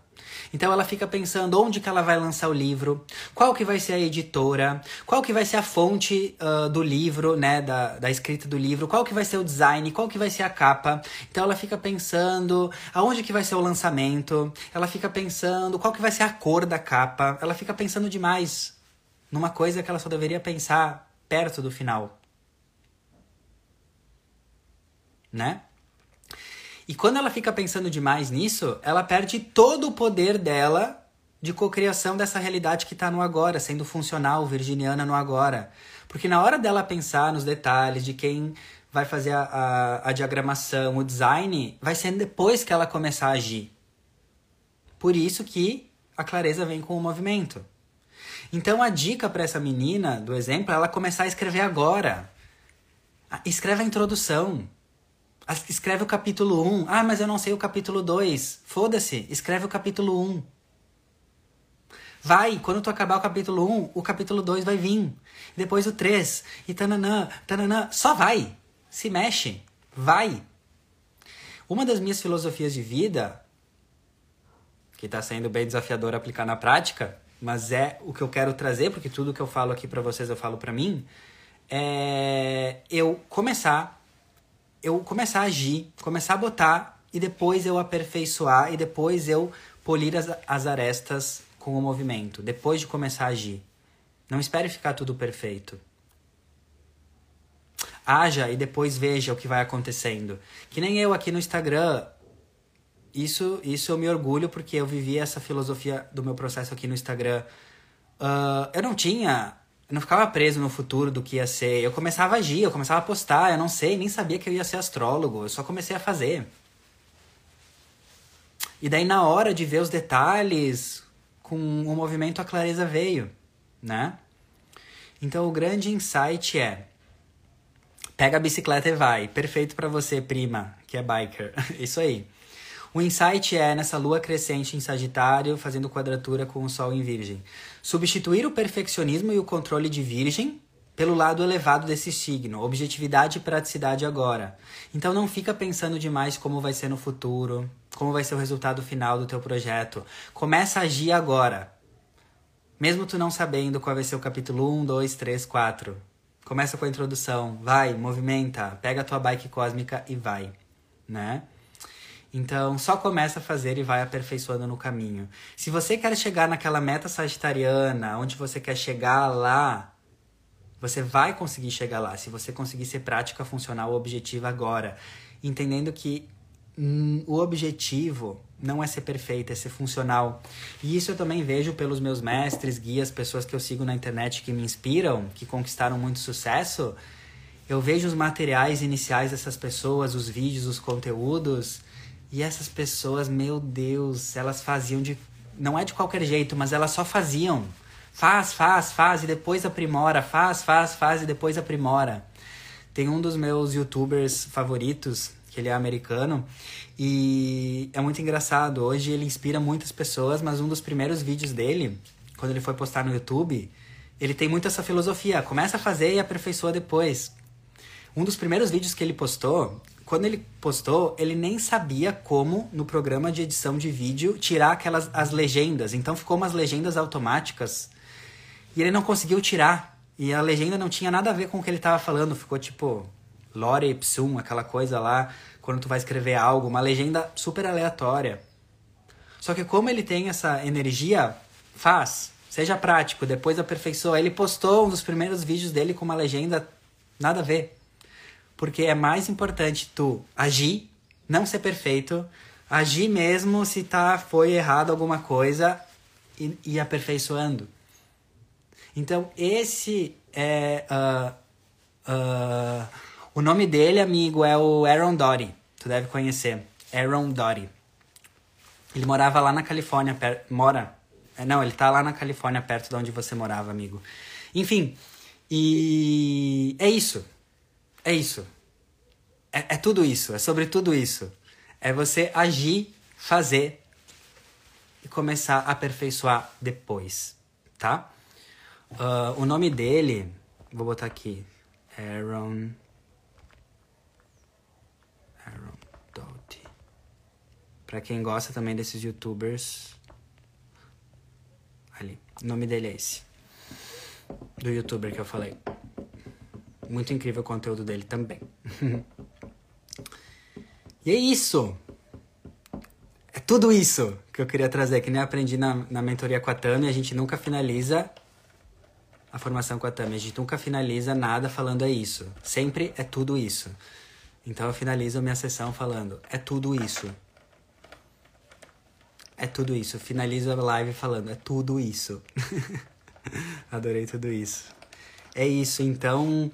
[SPEAKER 1] Então ela fica pensando onde que ela vai lançar o livro, qual que vai ser a editora, qual que vai ser a fonte uh, do livro, né, da, da escrita do livro, qual que vai ser o design, qual que vai ser a capa. Então ela fica pensando aonde que vai ser o lançamento, ela fica pensando qual que vai ser a cor da capa, ela fica pensando demais numa coisa que ela só deveria pensar perto do final. Né? E quando ela fica pensando demais nisso, ela perde todo o poder dela de cocriação dessa realidade que está no agora, sendo funcional, virginiana no agora. Porque na hora dela pensar nos detalhes de quem vai fazer a, a, a diagramação, o design, vai ser depois que ela começar a agir. Por isso que a clareza vem com o movimento. Então a dica para essa menina, do exemplo, é ela começar a escrever agora. Escreve a introdução. Escreve o capítulo 1. Ah, mas eu não sei o capítulo 2. Foda-se, escreve o capítulo 1. Vai, quando tu acabar o capítulo 1, o capítulo 2 vai vir. Depois o 3. E tananã, tananã. Só vai. Se mexe. Vai. Uma das minhas filosofias de vida, que está sendo bem desafiador aplicar na prática, mas é o que eu quero trazer, porque tudo que eu falo aqui para vocês eu falo para mim, é eu começar eu começar a agir, começar a botar e depois eu aperfeiçoar e depois eu polir as, as arestas com o movimento, depois de começar a agir. Não espere ficar tudo perfeito. Haja e depois veja o que vai acontecendo. Que nem eu aqui no Instagram. Isso, isso eu me orgulho porque eu vivi essa filosofia do meu processo aqui no Instagram. Uh, eu não tinha eu não ficava preso no futuro do que ia ser. Eu começava a agir, eu começava a postar, eu não sei, nem sabia que eu ia ser astrólogo, eu só comecei a fazer. E daí na hora de ver os detalhes, com o movimento a clareza veio, né? Então o grande insight é pega a bicicleta e vai. Perfeito para você, prima, que é biker. Isso aí. O insight é nessa lua crescente em Sagitário, fazendo quadratura com o Sol em Virgem. Substituir o perfeccionismo e o controle de Virgem pelo lado elevado desse signo, objetividade e praticidade agora. Então não fica pensando demais como vai ser no futuro, como vai ser o resultado final do teu projeto. Começa a agir agora. Mesmo tu não sabendo qual vai ser o capítulo 1, 2, 3, 4. Começa com a introdução, vai, movimenta, pega a tua bike cósmica e vai, né? Então, só começa a fazer e vai aperfeiçoando no caminho. Se você quer chegar naquela meta sagitariana, onde você quer chegar lá, você vai conseguir chegar lá. Se você conseguir ser prática, funcional, objetiva agora. Entendendo que hum, o objetivo não é ser perfeito, é ser funcional. E isso eu também vejo pelos meus mestres, guias, pessoas que eu sigo na internet que me inspiram, que conquistaram muito sucesso. Eu vejo os materiais iniciais dessas pessoas, os vídeos, os conteúdos e essas pessoas, meu Deus, elas faziam de. Não é de qualquer jeito, mas elas só faziam. Faz, faz, faz e depois aprimora. Faz, faz, faz e depois aprimora. Tem um dos meus youtubers favoritos, que ele é americano, e é muito engraçado. Hoje ele inspira muitas pessoas, mas um dos primeiros vídeos dele, quando ele foi postar no YouTube, ele tem muito essa filosofia: começa a fazer e aperfeiçoa depois. Um dos primeiros vídeos que ele postou, quando ele postou, ele nem sabia como, no programa de edição de vídeo, tirar aquelas as legendas. Então ficou umas legendas automáticas e ele não conseguiu tirar. E a legenda não tinha nada a ver com o que ele estava falando. Ficou tipo lore ipsum, aquela coisa lá, quando tu vai escrever algo, uma legenda super aleatória. Só que como ele tem essa energia, faz, seja prático, depois aperfeiçoa. Ele postou um dos primeiros vídeos dele com uma legenda nada a ver. Porque é mais importante tu agir, não ser perfeito, agir mesmo se tá foi errado alguma coisa e, e aperfeiçoando. Então esse é uh, uh, o nome dele, amigo, é o Aaron Dory. Tu deve conhecer. Aaron Dory. Ele morava lá na Califórnia, per... mora. É, não, ele tá lá na Califórnia, perto de onde você morava, amigo. Enfim, e é isso. É isso. É, é tudo isso. É sobre tudo isso. É você agir, fazer e começar a aperfeiçoar depois, tá? Uh, o nome dele, vou botar aqui, Aaron. Aaron Doughty. Pra quem gosta também desses youtubers. Ali. O nome dele é esse. Do youtuber que eu falei. Muito incrível o conteúdo dele também. e é isso. É tudo isso que eu queria trazer, que nem aprendi na, na mentoria com a Tami. A gente nunca finaliza a formação com a Tami. A gente nunca finaliza nada falando é isso. Sempre é tudo isso. Então eu finalizo a minha sessão falando é tudo isso. É tudo isso. Finalizo a live falando é tudo isso. Adorei tudo isso. É isso, então.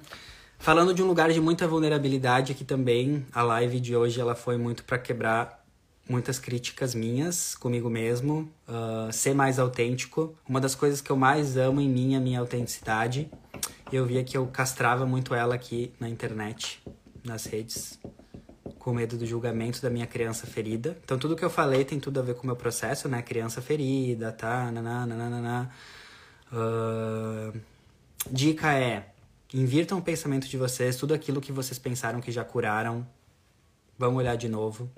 [SPEAKER 1] Falando de um lugar de muita vulnerabilidade aqui também, a live de hoje ela foi muito para quebrar muitas críticas minhas comigo mesmo, uh, ser mais autêntico. Uma das coisas que eu mais amo em mim é a minha autenticidade. Eu via que eu castrava muito ela aqui na internet, nas redes, com medo do julgamento da minha criança ferida. Então tudo que eu falei tem tudo a ver com o meu processo, né? Criança ferida, tá? Nananana. Uh, dica é Invirtam o pensamento de vocês, tudo aquilo que vocês pensaram que já curaram. Vamos olhar de novo.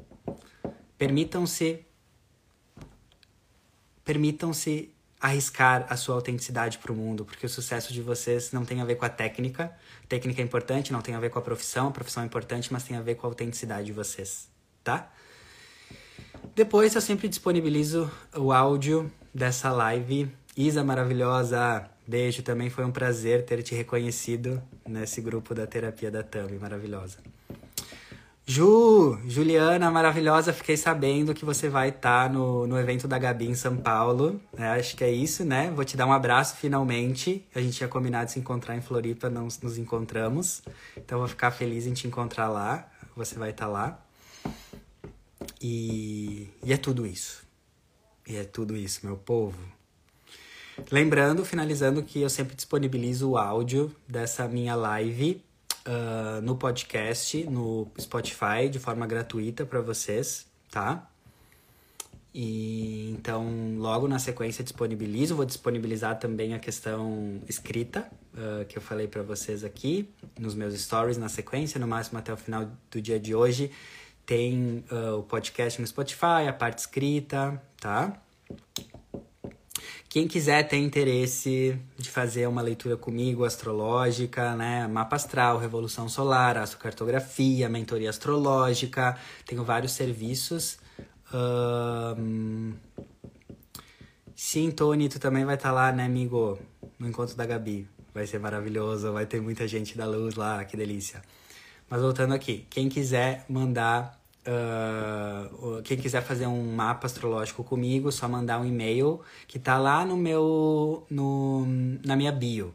[SPEAKER 1] Permitam-se permitam-se arriscar a sua autenticidade para o mundo, porque o sucesso de vocês não tem a ver com a técnica. Técnica é importante, não tem a ver com a profissão, a profissão é importante, mas tem a ver com a autenticidade de vocês, tá? Depois eu sempre disponibilizo o áudio dessa live. Isa maravilhosa, Beijo, também foi um prazer ter te reconhecido nesse grupo da terapia da Tami, maravilhosa. Ju, Juliana, maravilhosa, fiquei sabendo que você vai estar tá no, no evento da Gabi em São Paulo. É, acho que é isso, né? Vou te dar um abraço finalmente. A gente tinha combinado de se encontrar em Floripa, não nos encontramos. Então vou ficar feliz em te encontrar lá. Você vai estar tá lá. E, e é tudo isso. E é tudo isso, meu povo. Lembrando, finalizando, que eu sempre disponibilizo o áudio dessa minha live uh, no podcast, no Spotify, de forma gratuita para vocês, tá? E então, logo na sequência disponibilizo, vou disponibilizar também a questão escrita, uh, que eu falei para vocês aqui, nos meus stories na sequência, no máximo até o final do dia de hoje. Tem uh, o podcast no Spotify, a parte escrita, tá? Quem quiser ter interesse de fazer uma leitura comigo astrológica, né? Mapa astral, revolução solar, astrocartografia, mentoria astrológica, tenho vários serviços. Um... Sim, Tony, tu também vai estar tá lá, né, amigo? No encontro da Gabi. Vai ser maravilhoso, vai ter muita gente da luz lá, que delícia. Mas voltando aqui, quem quiser mandar Uh, quem quiser fazer um mapa astrológico comigo, só mandar um e-mail que tá lá no meu no, na minha bio.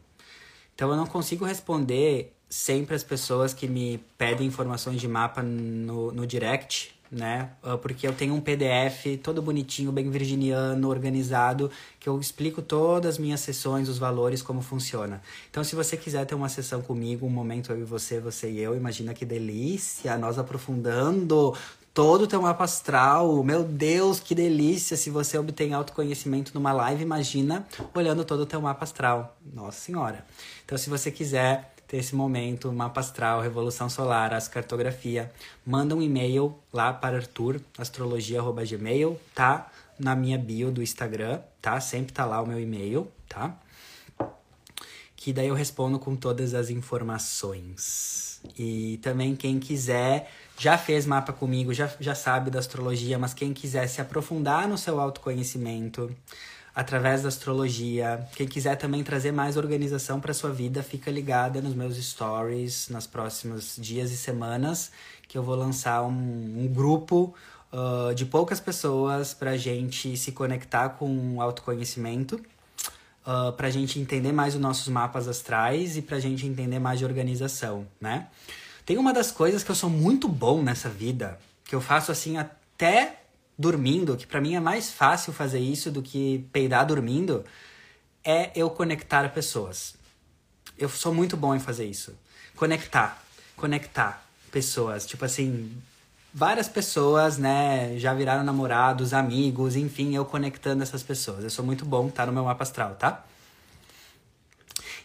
[SPEAKER 1] Então eu não consigo responder sempre as pessoas que me pedem informações de mapa no, no direct, né? Ah, porque eu tenho um PDF todo bonitinho, bem virginiano, organizado, que eu explico todas as minhas sessões, os valores, como funciona. Então, se você quiser ter uma sessão comigo, um momento eu e você, você e eu, imagina que delícia, nós aprofundando todo o teu mapa astral. Meu Deus, que delícia! Se você obtém autoconhecimento numa live, imagina olhando todo o teu mapa astral. Nossa Senhora. Então, se você quiser ter esse momento, mapa astral, revolução solar, as cartografia, manda um e-mail lá para Arthur, astrologia@gmail, tá? Na minha bio do Instagram, tá? Sempre tá lá o meu e-mail, tá? Que daí eu respondo com todas as informações. E também quem quiser já fez mapa comigo, já, já sabe da astrologia, mas quem quiser se aprofundar no seu autoconhecimento, através da astrologia. Quem quiser também trazer mais organização para sua vida, fica ligada nos meus stories nos próximos dias e semanas, que eu vou lançar um, um grupo uh, de poucas pessoas para gente se conectar com o autoconhecimento. Uh, para a gente entender mais os nossos mapas astrais e para a gente entender mais de organização, né? Tem uma das coisas que eu sou muito bom nessa vida, que eu faço assim até dormindo, que para mim é mais fácil fazer isso do que peidar dormindo, é eu conectar pessoas. Eu sou muito bom em fazer isso. Conectar, conectar pessoas, tipo assim, várias pessoas, né, já viraram namorados, amigos, enfim, eu conectando essas pessoas. Eu sou muito bom, tá no meu mapa astral, tá?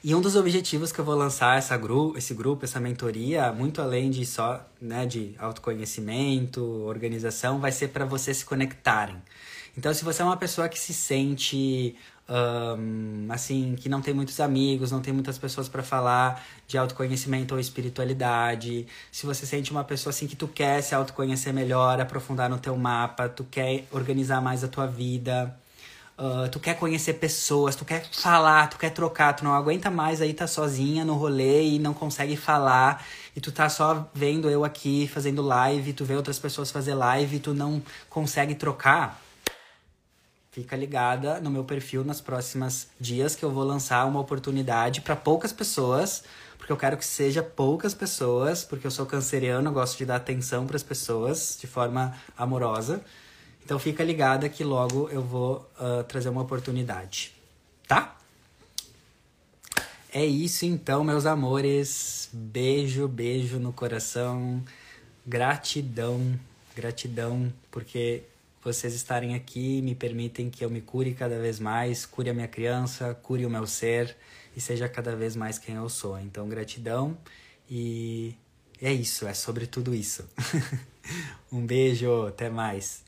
[SPEAKER 1] E um dos objetivos que eu vou lançar essa gru esse grupo, essa mentoria, muito além de só né, de autoconhecimento, organização, vai ser para vocês se conectarem. Então, se você é uma pessoa que se sente um, assim, que não tem muitos amigos, não tem muitas pessoas para falar de autoconhecimento ou espiritualidade, se você sente uma pessoa assim que tu quer se autoconhecer melhor, aprofundar no teu mapa, tu quer organizar mais a tua vida, Uh, tu quer conhecer pessoas, tu quer falar, tu quer trocar, tu não aguenta mais aí tá sozinha no rolê e não consegue falar, e tu tá só vendo eu aqui fazendo live, tu vê outras pessoas fazer live e tu não consegue trocar. Fica ligada no meu perfil nas próximas dias que eu vou lançar uma oportunidade para poucas pessoas, porque eu quero que seja poucas pessoas, porque eu sou canceriano, eu gosto de dar atenção para as pessoas de forma amorosa. Então fica ligada que logo eu vou uh, trazer uma oportunidade, tá? É isso então, meus amores. Beijo, beijo no coração. Gratidão, gratidão, porque vocês estarem aqui me permitem que eu me cure cada vez mais, cure a minha criança, cure o meu ser e seja cada vez mais quem eu sou. Então, gratidão e é isso, é sobre tudo isso. um beijo, até mais.